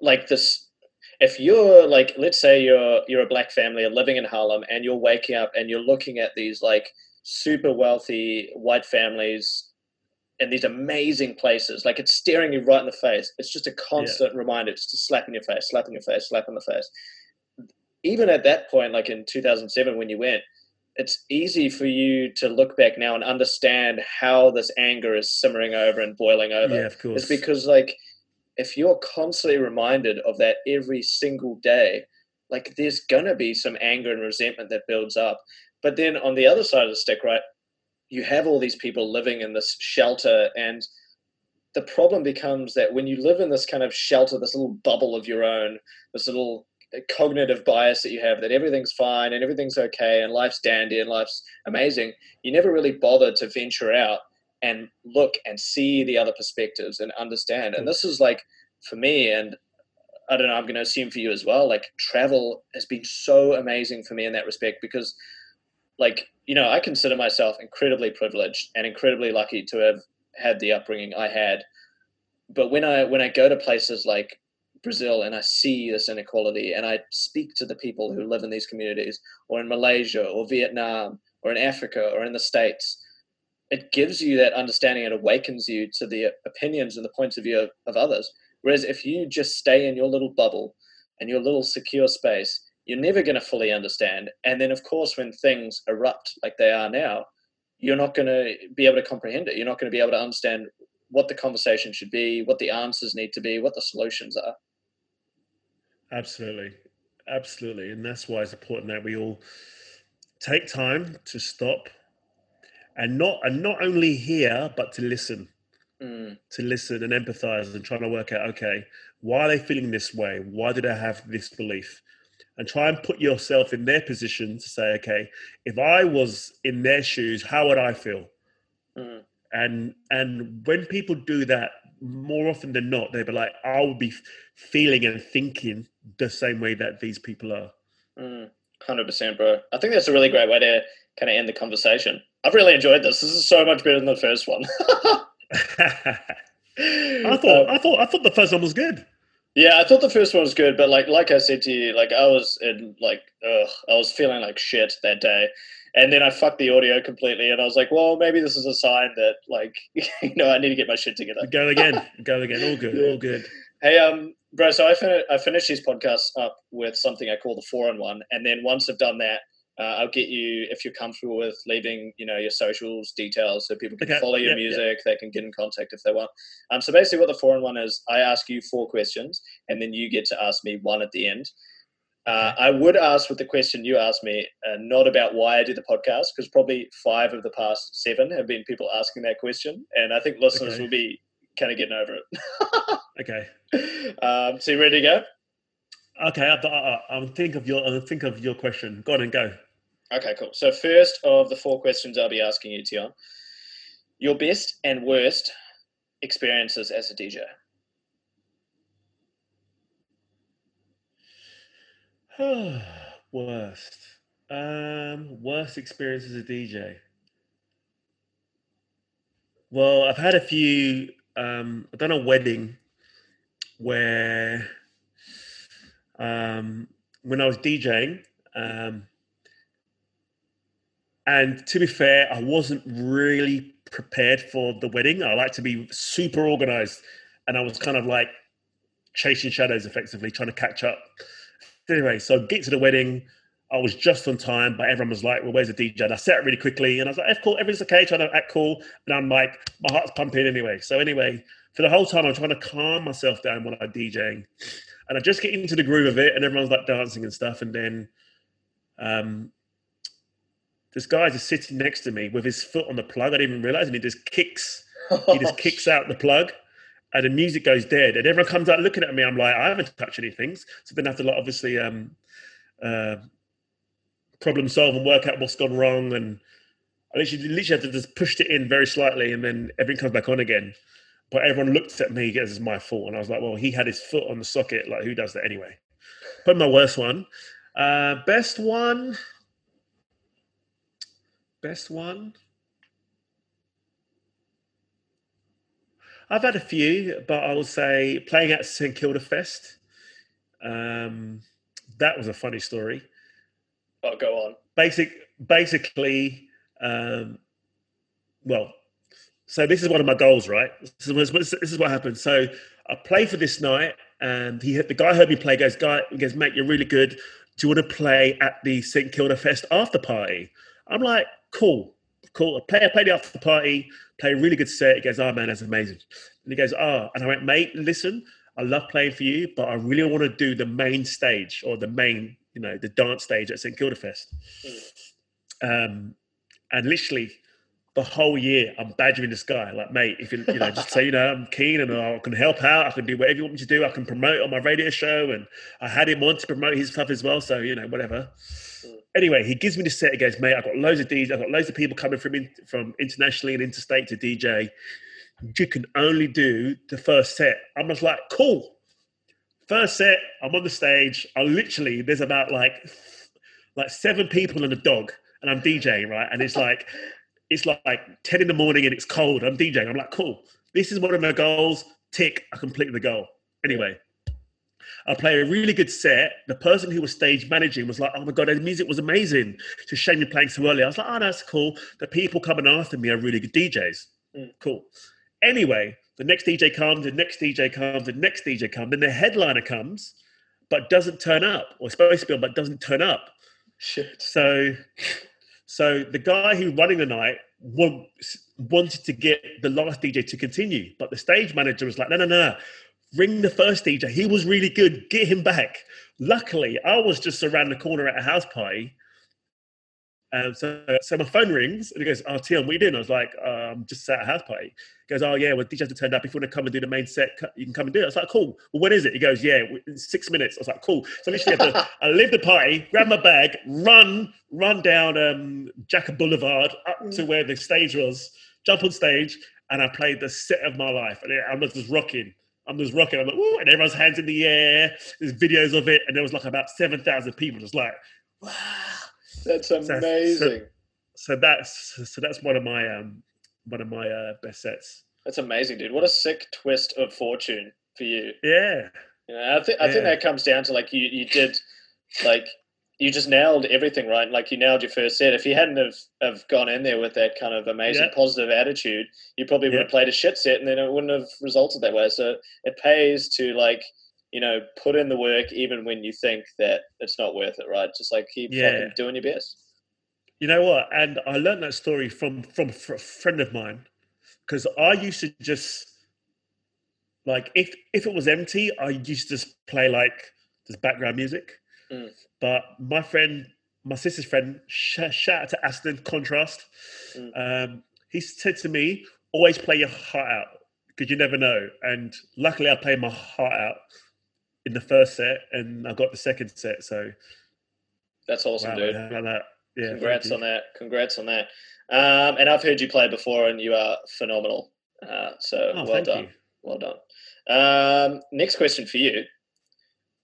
like this. If you're like, let's say you're you're a black family living in Harlem, and you're waking up and you're looking at these like super wealthy white families in these amazing places, like it's staring you right in the face. It's just a constant reminder, it's just a slap in your face, slap in your face, slap in the face. Even at that point, like in 2007 when you went, it's easy for you to look back now and understand how this anger is simmering over and boiling over. Yeah, of course. It's because like if you're constantly reminded of that every single day, like there's gonna be some anger and resentment that builds up. But then on the other side of the stick, right, you have all these people living in this shelter and the problem becomes that when you live in this kind of shelter, this little bubble of your own, this little cognitive bias that you have that everything's fine and everything's okay and life's dandy and life's amazing, you never really bother to venture out and look and see the other perspectives and understand. And hmm. this is like for me, and I don't know, I'm going to assume for you as well, like travel has been so amazing for me in that respect because, like, you know, I consider myself incredibly privileged and incredibly lucky to have had the upbringing I had. But when I when I go to places like Brazil and I see this inequality and I speak to the people who live in these communities or in Malaysia or Vietnam or in Africa or in the States, it gives you that understanding and awakens you to the opinions and the points of view of, of others. Whereas if you just stay in your little bubble and your little secure space, you're never going to fully understand. And then, of course, when things erupt like they are now, you're not going to be able to comprehend it. You're not going to be able to understand what the conversation should be, what the answers need to be, what the solutions are. Absolutely. Absolutely. And that's why it's important that we all take time to stop and not and not only hear but to listen. Mm, To listen and empathize and trying to work out, okay, why are they feeling this way? Why do they have this belief? And try and put yourself in their position to say, okay, if I was in their shoes, how would I feel? mm, and and when people do that more often than not they'll be like i will be feeling and thinking the same way that these people are mm, 100%, bro. I think that's a really great way to kind of end the conversation. I've really enjoyed this. This is so much better than the first one. i thought i thought i thought the first one was good Yeah, I thought the first one was good, but like like I said to you, like I was in like ugh, I was feeling like shit that day. And then I fucked the audio completely and I was like, well, maybe this is a sign that like you know, I need to get my shit together. go again go again all good all good Hey, um, bro, so I fin- I finish these podcasts up with something I call the four in one, and then once I've done that, Uh, I'll get you if you're comfortable with leaving, you know, your socials details so people can Okay, follow your yep, music. They can get in contact if they want. Um, so basically, what the four and one is, I ask you four questions, and then you get to ask me one at the end. Uh, I would ask with the question you asked me, uh, not about why I did the podcast, because probably five of the past seven have been people asking that question, and I think listeners Okay. will be kind of getting over it. Okay. um, so you ready to go? Okay. I, I, I'll think of your. I'll think of your question. Go on and go. Okay, cool. So first of the four questions I'll be asking you, Tion, your best and worst experiences as a DJ. worst. Um, worst experience as a DJ. Well, I've had a few. Um, I've done a wedding where, um, when I was DJing, um, and to be fair, I wasn't really prepared for the wedding. I like to be super organized, and I was kind of like chasing shadows, effectively trying to catch up. Anyway, so get to the wedding. I was just on time, but everyone was like, "Well, where's the DJ?" And I set it really quickly, and I was like, "F cool, everything's okay." Trying to act cool, and I'm like, my heart's pumping anyway. So anyway, for the whole time, I'm trying to calm myself down when I'm DJing, and I just get into the groove of it, and everyone's like dancing and stuff, and then, um, this guy just sitting next to me with his foot on the plug. I didn't even realize, and he just kicks he just kicks out the plug and the music goes dead and everyone comes out looking at me. I'm like i haven't touched anything so then I have to like, obviously um uh problem solve and work out what's gone wrong and i literally, literally had to just pushed it in very slightly and then everything comes back on again but everyone looked at me as my fault and i was like well he had his foot on the socket like who does that anyway but my worst one uh best one best one I've had a few, but I will say playing at St Kilda Fest. Um, that was a funny story. oh, go on. Basic, basically, um, well, so this is one of my goals, right? This is, this is what happened. So I play for this night, and he the guy heard me play. Goes, guy, he goes, mate, you're really good. Do you want to play at the St Kilda Fest after party? I'm like, cool, cool. I play, I play the after party, play a really good set. He goes, oh man, that's amazing. And he goes, oh, and I went, mate, listen, I love playing for you, but I really want to do the main stage or the main, you know, the dance stage at St Kilda Fest. Um, and literally the whole year, I'm badgering this guy, like, mate, if you, you know, just say, you know, I'm keen and I can help out. I can do whatever you want me to do. I can promote on my radio show. And I had him on to promote his stuff as well. So, you know, whatever. Mm. Anyway, he gives me the set. against mate, I've got loads of DJs. I've got loads of people coming from in, from internationally and interstate to DJ. You can only do the first set. I'm just like, cool. First set, I'm on the stage. I literally, there's about like, like seven people and a dog, and I'm DJing, right? And it's like, it's like like 10 in the morning and it's cold. I'm DJing. I'm like, cool. This is one of my goals. Tick, I completed the goal. Anyway, I play a really good set. The person who was stage managing was like, oh my God, the music was amazing. It's a shame you're playing so early. I was like, oh, that's cool. The people coming after me are really good DJs. Mm. Cool. Anyway, the next DJ comes, the next DJ comes, the next DJ comes, then the headliner comes, but doesn't turn up, or supposed to be on, but doesn't turn up. Shit. So, so the guy who running the night want, wanted to get the last DJ to continue, but the stage manager was like, no, no, no. Ring the first DJ. He was really good. Get him back. Luckily, I was just around the corner at a house party. Um, so, so my phone rings and he goes, "Oh, Tim, what are you doing?" I was like, um, "Just at a house party." He goes, "Oh yeah, well, DJ hasn't turned up. If you want to come and do the main set, you can come and do it." I was like, "Cool." Well, when is it? He goes, "Yeah, in six minutes." I was like, "Cool." So I literally had to, I leave the party, grab my bag, run, run down um, Jacka Boulevard up to where the stage was, jump on stage, and I played the set of my life. And I'm just rocking. I'm just rocking. I'm like, "Woo!" And everyone's hands in the air. There's videos of it, and there was like about seven thousand people just like, "Wow." That's amazing. so that's so that's one of my um one of my uh, best sets. That's amazing, dude. What a sick twist of fortune for you. Yeah, You know, I think I think that comes down to like you you did like you just nailed everything right. Like you nailed your first set. If you hadn't have, have gone in there with that kind of amazing Yeah. positive attitude, you probably would Yeah. have played a shit set and then it wouldn't have resulted that way. So it pays to like you know put in the work even when you think that it's not worth it. Right? Just like keep Yeah. fucking doing your best. You know what? And I learned that story from from a friend of mine because I used to just like if if it was empty, I used to just play like this background music. Mm. But my friend, my sister's friend, sh- shout out to Aston Contrast. Mm. Um, he said to me, "Always play your heart out because you never know." And luckily, I played my heart out in the first set, and I got the second set. So that's awesome, wow, dude. Like that. Yeah, congrats on that. Congrats on that. Um, and I've heard you play before, and you are phenomenal. Uh, so oh, well done. Well done. Um, next question for you: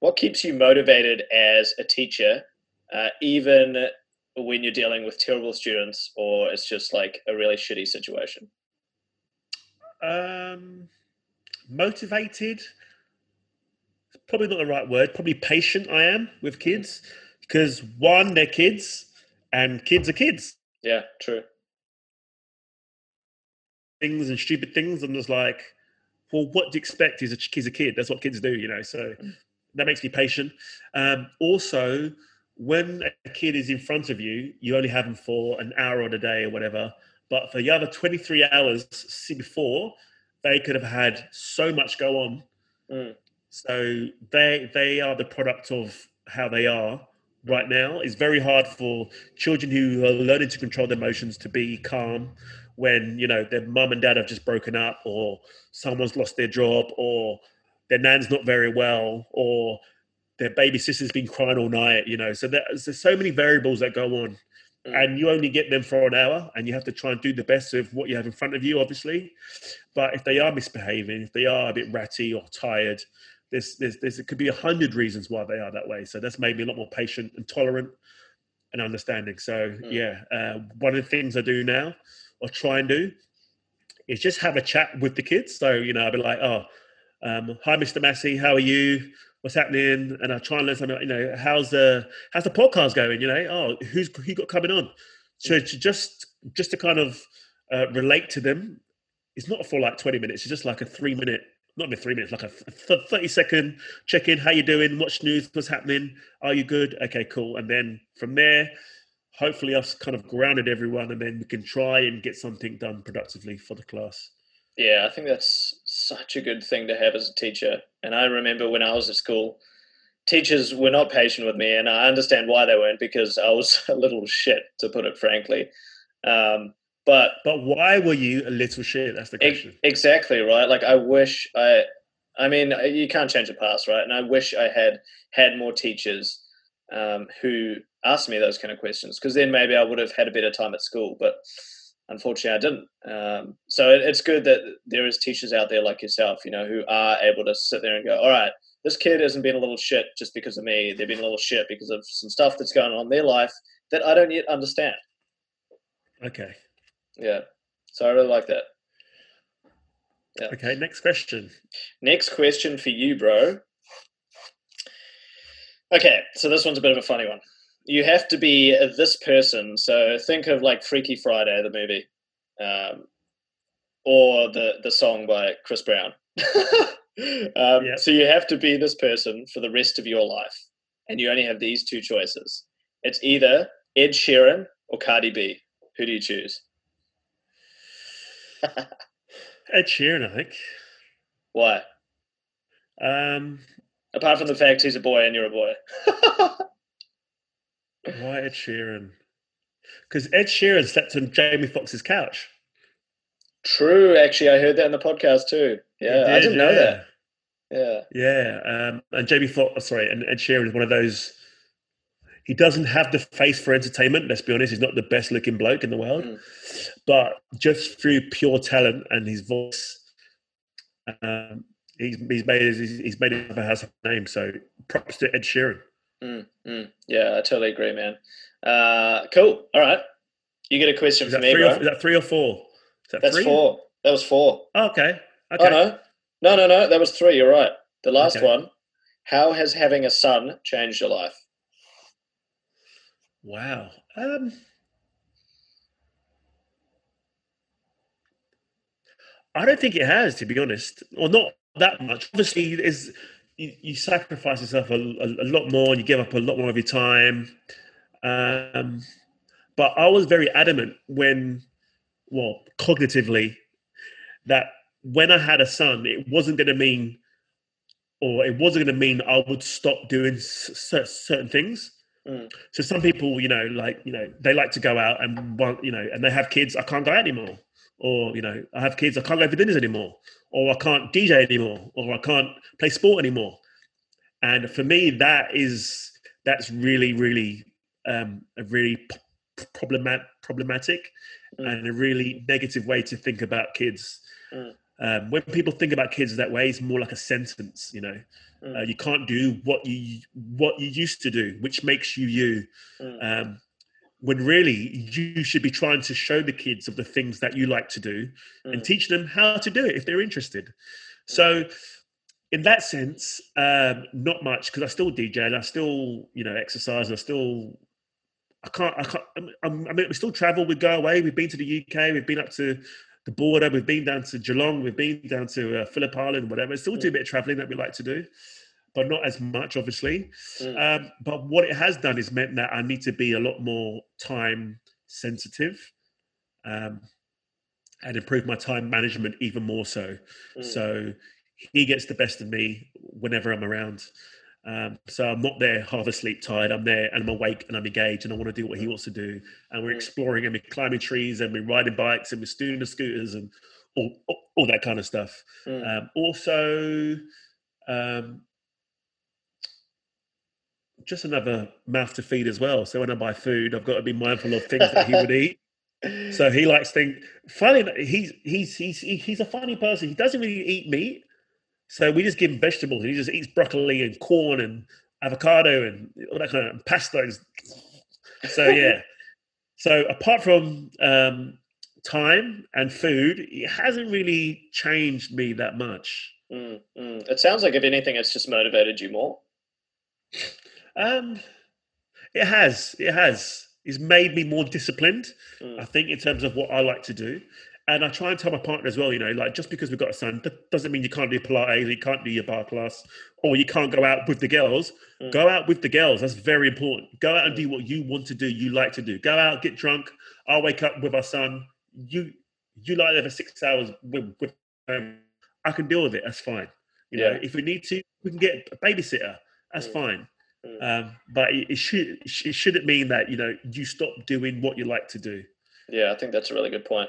What keeps you motivated as a teacher, uh, even when you're dealing with terrible students, or it's just like a really shitty situation? Um, motivated. Probably not the right word. Probably patient. I am with kids because one, they're kids and kids are kids. Yeah, true. Things and stupid things. I'm just like, well, what do you expect? He's a, he's a kid. That's what kids do, you know. So that makes me patient. Um, also, when a kid is in front of you, you only have them for an hour of the day or whatever. But for the other 23 hours see before, they could have had so much go on. Mm. So they they are the product of how they are right now. It's very hard for children who are learning to control their emotions to be calm when you know their mum and dad have just broken up, or someone's lost their job, or their nan's not very well, or their baby sister's been crying all night. You know, so there's, there's so many variables that go on. Mm. And you only get them for an hour, and you have to try and do the best of what you have in front of you, obviously. But if they are misbehaving, if they are a bit ratty or tired, there's, there's, there's, it could be a hundred reasons why they are that way. So that's made me a lot more patient and tolerant and understanding. So Mm. yeah, uh, one of the things I do now or try and do is just have a chat with the kids. So, you know, I'll be like, oh, um, hi, Mr. Massey, how are you? What's happening? And I try and learn something, you know, how's the, how's the podcast going? You know, oh, who's, who got coming on? So to just, just to kind of uh, relate to them, it's not for like 20 minutes. It's just like a three minute not even three minutes, like a 30 second check in. How you doing? What's news? What's happening? Are you good? Okay, cool. And then from there, hopefully I've kind of grounded everyone and then we can try and get something done productively for the class. Yeah, I think that's such a good thing to have as a teacher. And I remember when I was at school, teachers were not patient with me, and I understand why they weren't because I was a little shit, to put it frankly. Um, but but why were you a little shit? That's the question. Exactly right. Like I wish I, I mean, you can't change the past, right? And I wish I had had more teachers um, who asked me those kind of questions because then maybe I would have had a better time at school. But unfortunately, I didn't. Um, so it, it's good that there is teachers out there like yourself, you know, who are able to sit there and go, all right. This kid hasn't been a little shit just because of me. They've been a little shit because of some stuff that's going on in their life that I don't yet understand. Okay. Yeah. So I really like that. Yeah. Okay, next question. Next question for you, bro. Okay, so this one's a bit of a funny one. You have to be this person. So think of like Freaky Friday, the movie, um, or the the song by Chris Brown. um, Yeah. So you have to be this person for the rest of your life, and you only have these two choices. It's either Ed Sheeran or Cardi B. Who do you choose? Ed Sheeran, I think. Why? Um, Apart from the fact he's a boy and you're a boy. why Ed Sheeran? Because Ed Sheeran slept on Jamie Foxx's couch. True, actually, I heard that in the podcast too. Yeah, I did, didn't know that. Yeah, Yeah, um, and Jamie Foxx, sorry, and Ed Sheeran is one of those. He doesn't have the face for entertainment. Let's be honest; he's not the best looking bloke in the world, Mm. but just through pure talent and his voice, um, he's he's made his, he's made a house name. So props to Ed Sheeran. mm, mm. yeah, I totally agree, man. Uh, cool. All right, you get a question for me, bro. or is that three or four? Is that That's three? four. That was four. Oh, okay. Okay. Oh no, no, no, no. That was three. You're right. The last Okay. one. How has having a son changed your life? Wow. Um, I don't think it has, to be honest, or not that much. Obviously, is you, you sacrifice yourself a, a, a lot more, and you give up a lot more of your time. Um, but I was very adamant when, well, cognitively, that when I had a son, it wasn't going to mean, or it wasn't going to mean I would stop doing certain things. Mm. So some people, you know, like you know, they like to go out and want, you know, and they have kids. I can't go out anymore, or you know, I have kids. I can't go for dinners anymore, or I can't DJ anymore, or I can't play sport anymore. And for me, that is that's really, really um, a really p- problematic, problematic, mm. and a really negative way to think about kids. Mm. Um, when people think about kids that way, it's more like a sentence. You know, mm. uh, you can't do what you what you used to do, which makes you you. Mm. Um, when really you should be trying to show the kids of the things that you like to do and mm. teach them how to do it if they're interested. Mm. So, in that sense, um, not much because I still DJ and I still you know exercise. And I still I can't I can't I mean we still travel. We go away. We've been to the UK. We've been up to the border. We've been down to Geelong. We've been down to uh, Phillip Island, whatever. Still do a mm. bit of traveling that we like to do, but not as much, obviously. Mm. Um, but what it has done is meant that I need to be a lot more time sensitive. Um, and improve my time management even more so. Mm. So he gets the best of me whenever I'm around. Um, so I'm not there half asleep, tired. I'm there and I'm awake and I'm engaged and I want to do what he wants to do. And we're exploring and we're climbing trees and we're riding bikes and we're the scooters and all, all, all, that kind of stuff. Mm. Um, also, um, just another mouth to feed as well. So when I buy food, I've got to be mindful of things that he would eat. So he likes things. Funny, he's he's he's he's a funny person. He doesn't really eat meat, so we just give him vegetables. He just eats broccoli and corn and avocado and all that kind of pastas. So yeah. so apart from um, time and food, it hasn't really changed me that much. Mm, mm. It sounds like if anything, it's just motivated you more. Um, it has. It has. It's made me more disciplined. Mm. I think in terms of what I like to do. And I try and tell my partner as well, you know, like just because we've got a son, that doesn't mean you can't do Pilates, you can't do your barre class, or you can't go out with the girls. Mm. Go out with the girls. That's very important. Go out and do mm. what you want to do, you like to do. Go out, get drunk. I'll wake up with our son. You you lie there for six hours with, with um, I can deal with it. That's fine. You yeah. know, if we need to, we can get a babysitter. That's mm. fine. Mm. Um, but it, it should it shouldn't mean that you know you stop doing what you like to do. Yeah, I think that's a really good point.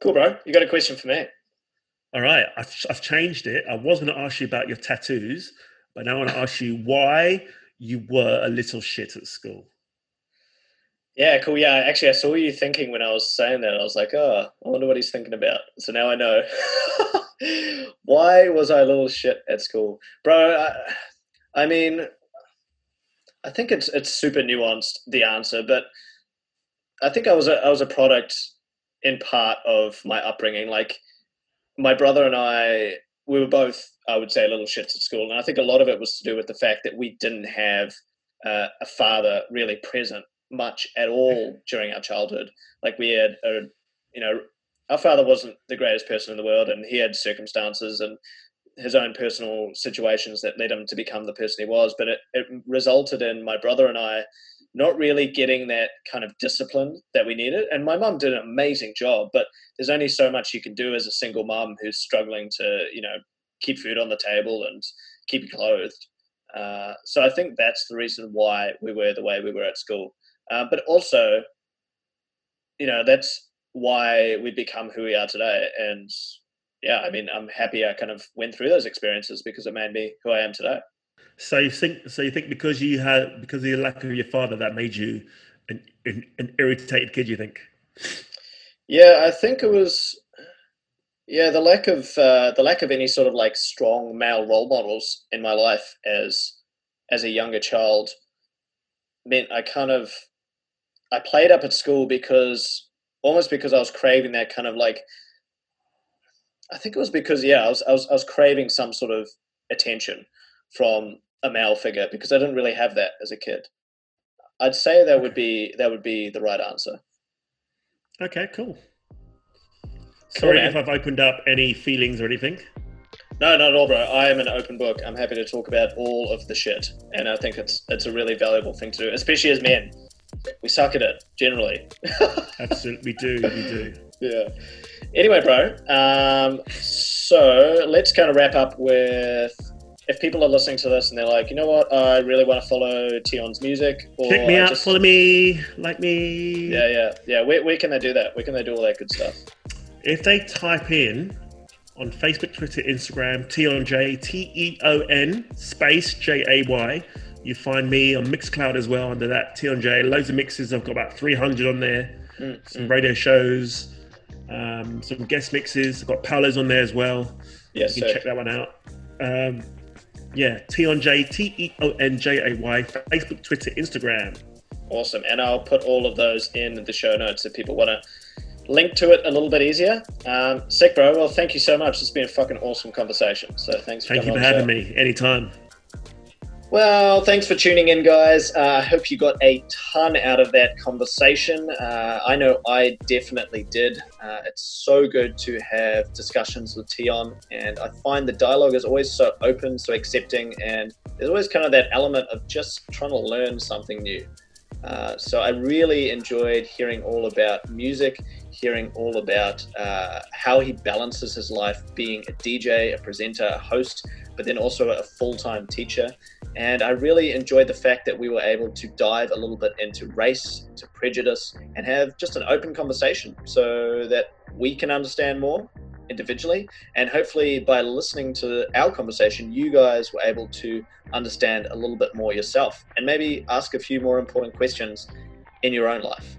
Cool, bro. You got a question for me? All right. I've, I've changed it. I was going to ask you about your tattoos, but now I want to ask you why you were a little shit at school. Yeah, cool. Yeah, actually, I saw you thinking when I was saying that. I was like, oh, I wonder what he's thinking about. So now I know. why was I a little shit at school, bro? I, I mean, I think it's it's super nuanced the answer, but I think I was a I was a product in part of my upbringing. Like my brother and I, we were both, I would say, a little shits at school, and I think a lot of it was to do with the fact that we didn't have uh, a father really present much at all during our childhood. Like we had, a, you know, our father wasn't the greatest person in the world, and he had circumstances and his own personal situations that led him to become the person he was. But it, it resulted in my brother and I not really getting that kind of discipline that we needed. And my mum did an amazing job, but there's only so much you can do as a single mum who's struggling to, you know, keep food on the table and keep you clothed. Uh, so I think that's the reason why we were the way we were at school. Uh, but also, you know, that's why we become who we are today. And yeah, I mean, I'm happy I kind of went through those experiences because it made me who I am today. So you think so you think because you had because of the lack of your father that made you an, an, an irritated kid, you think? Yeah, I think it was yeah, the lack of uh, the lack of any sort of like strong male role models in my life as as a younger child meant I kind of I played up at school because almost because I was craving that kind of like I think it was because yeah I was I was I was craving some sort of attention from a male figure because I didn't really have that as a kid. I'd say that would be that would be the right answer. Okay, cool. Sorry if I've opened up any feelings or anything. No, not at all, bro. I am an open book. I'm happy to talk about all of the shit, and I think it's it's a really valuable thing to do, especially as men. we suck at it generally. Absolutely, we do. We do. Yeah. Anyway, bro. Um, so let's kind of wrap up with if people are listening to this and they're like, you know what, I really want to follow Tion's music. Or Check me out, just... follow me, like me. Yeah, yeah, yeah. Where, where can they do that? Where can they do all that good stuff? If they type in on Facebook, Twitter, Instagram, Tion J, T E O N space J A Y, you find me on Mixcloud as well under that Tion J. Loads of mixes. I've got about 300 on there. Mm, some mm. radio shows, um, some guest mixes. I've got Paolo's on there as well. Yes, you can so. check that one out. Um, yeah, Tion J, T E O N J A Y, Facebook, Twitter, Instagram. Awesome. And I'll put all of those in the show notes if people want to link to it a little bit easier. Um, sick, bro. Well, thank you so much. It's been a fucking awesome conversation. So thanks for Thank you for having me. Anytime. Well, thanks for tuning in, guys. Uh, I hope you got a ton out of that conversation. Uh, I know I definitely did. Uh, it's so good to have discussions with Tion, and I find the dialogue is always so open, so accepting, and there's always kind of that element of just trying to learn something new. Uh, so I really enjoyed hearing all about music, hearing all about uh, how he balances his life being a DJ, a presenter, a host, but then also a full time teacher. And I really enjoyed the fact that we were able to dive a little bit into race, to prejudice, and have just an open conversation so that we can understand more individually. And hopefully, by listening to our conversation, you guys were able to understand a little bit more yourself and maybe ask a few more important questions in your own life.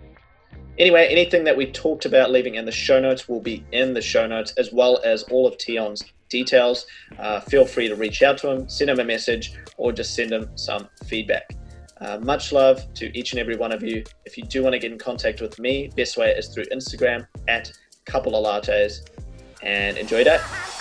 Anyway, anything that we talked about leaving in the show notes will be in the show notes, as well as all of Tion's details. Uh, feel free to reach out to him, send him a message, or just send him some feedback. Uh, much love to each and every one of you. If you do want to get in contact with me, best way is through Instagram at couple of lattes and enjoy that.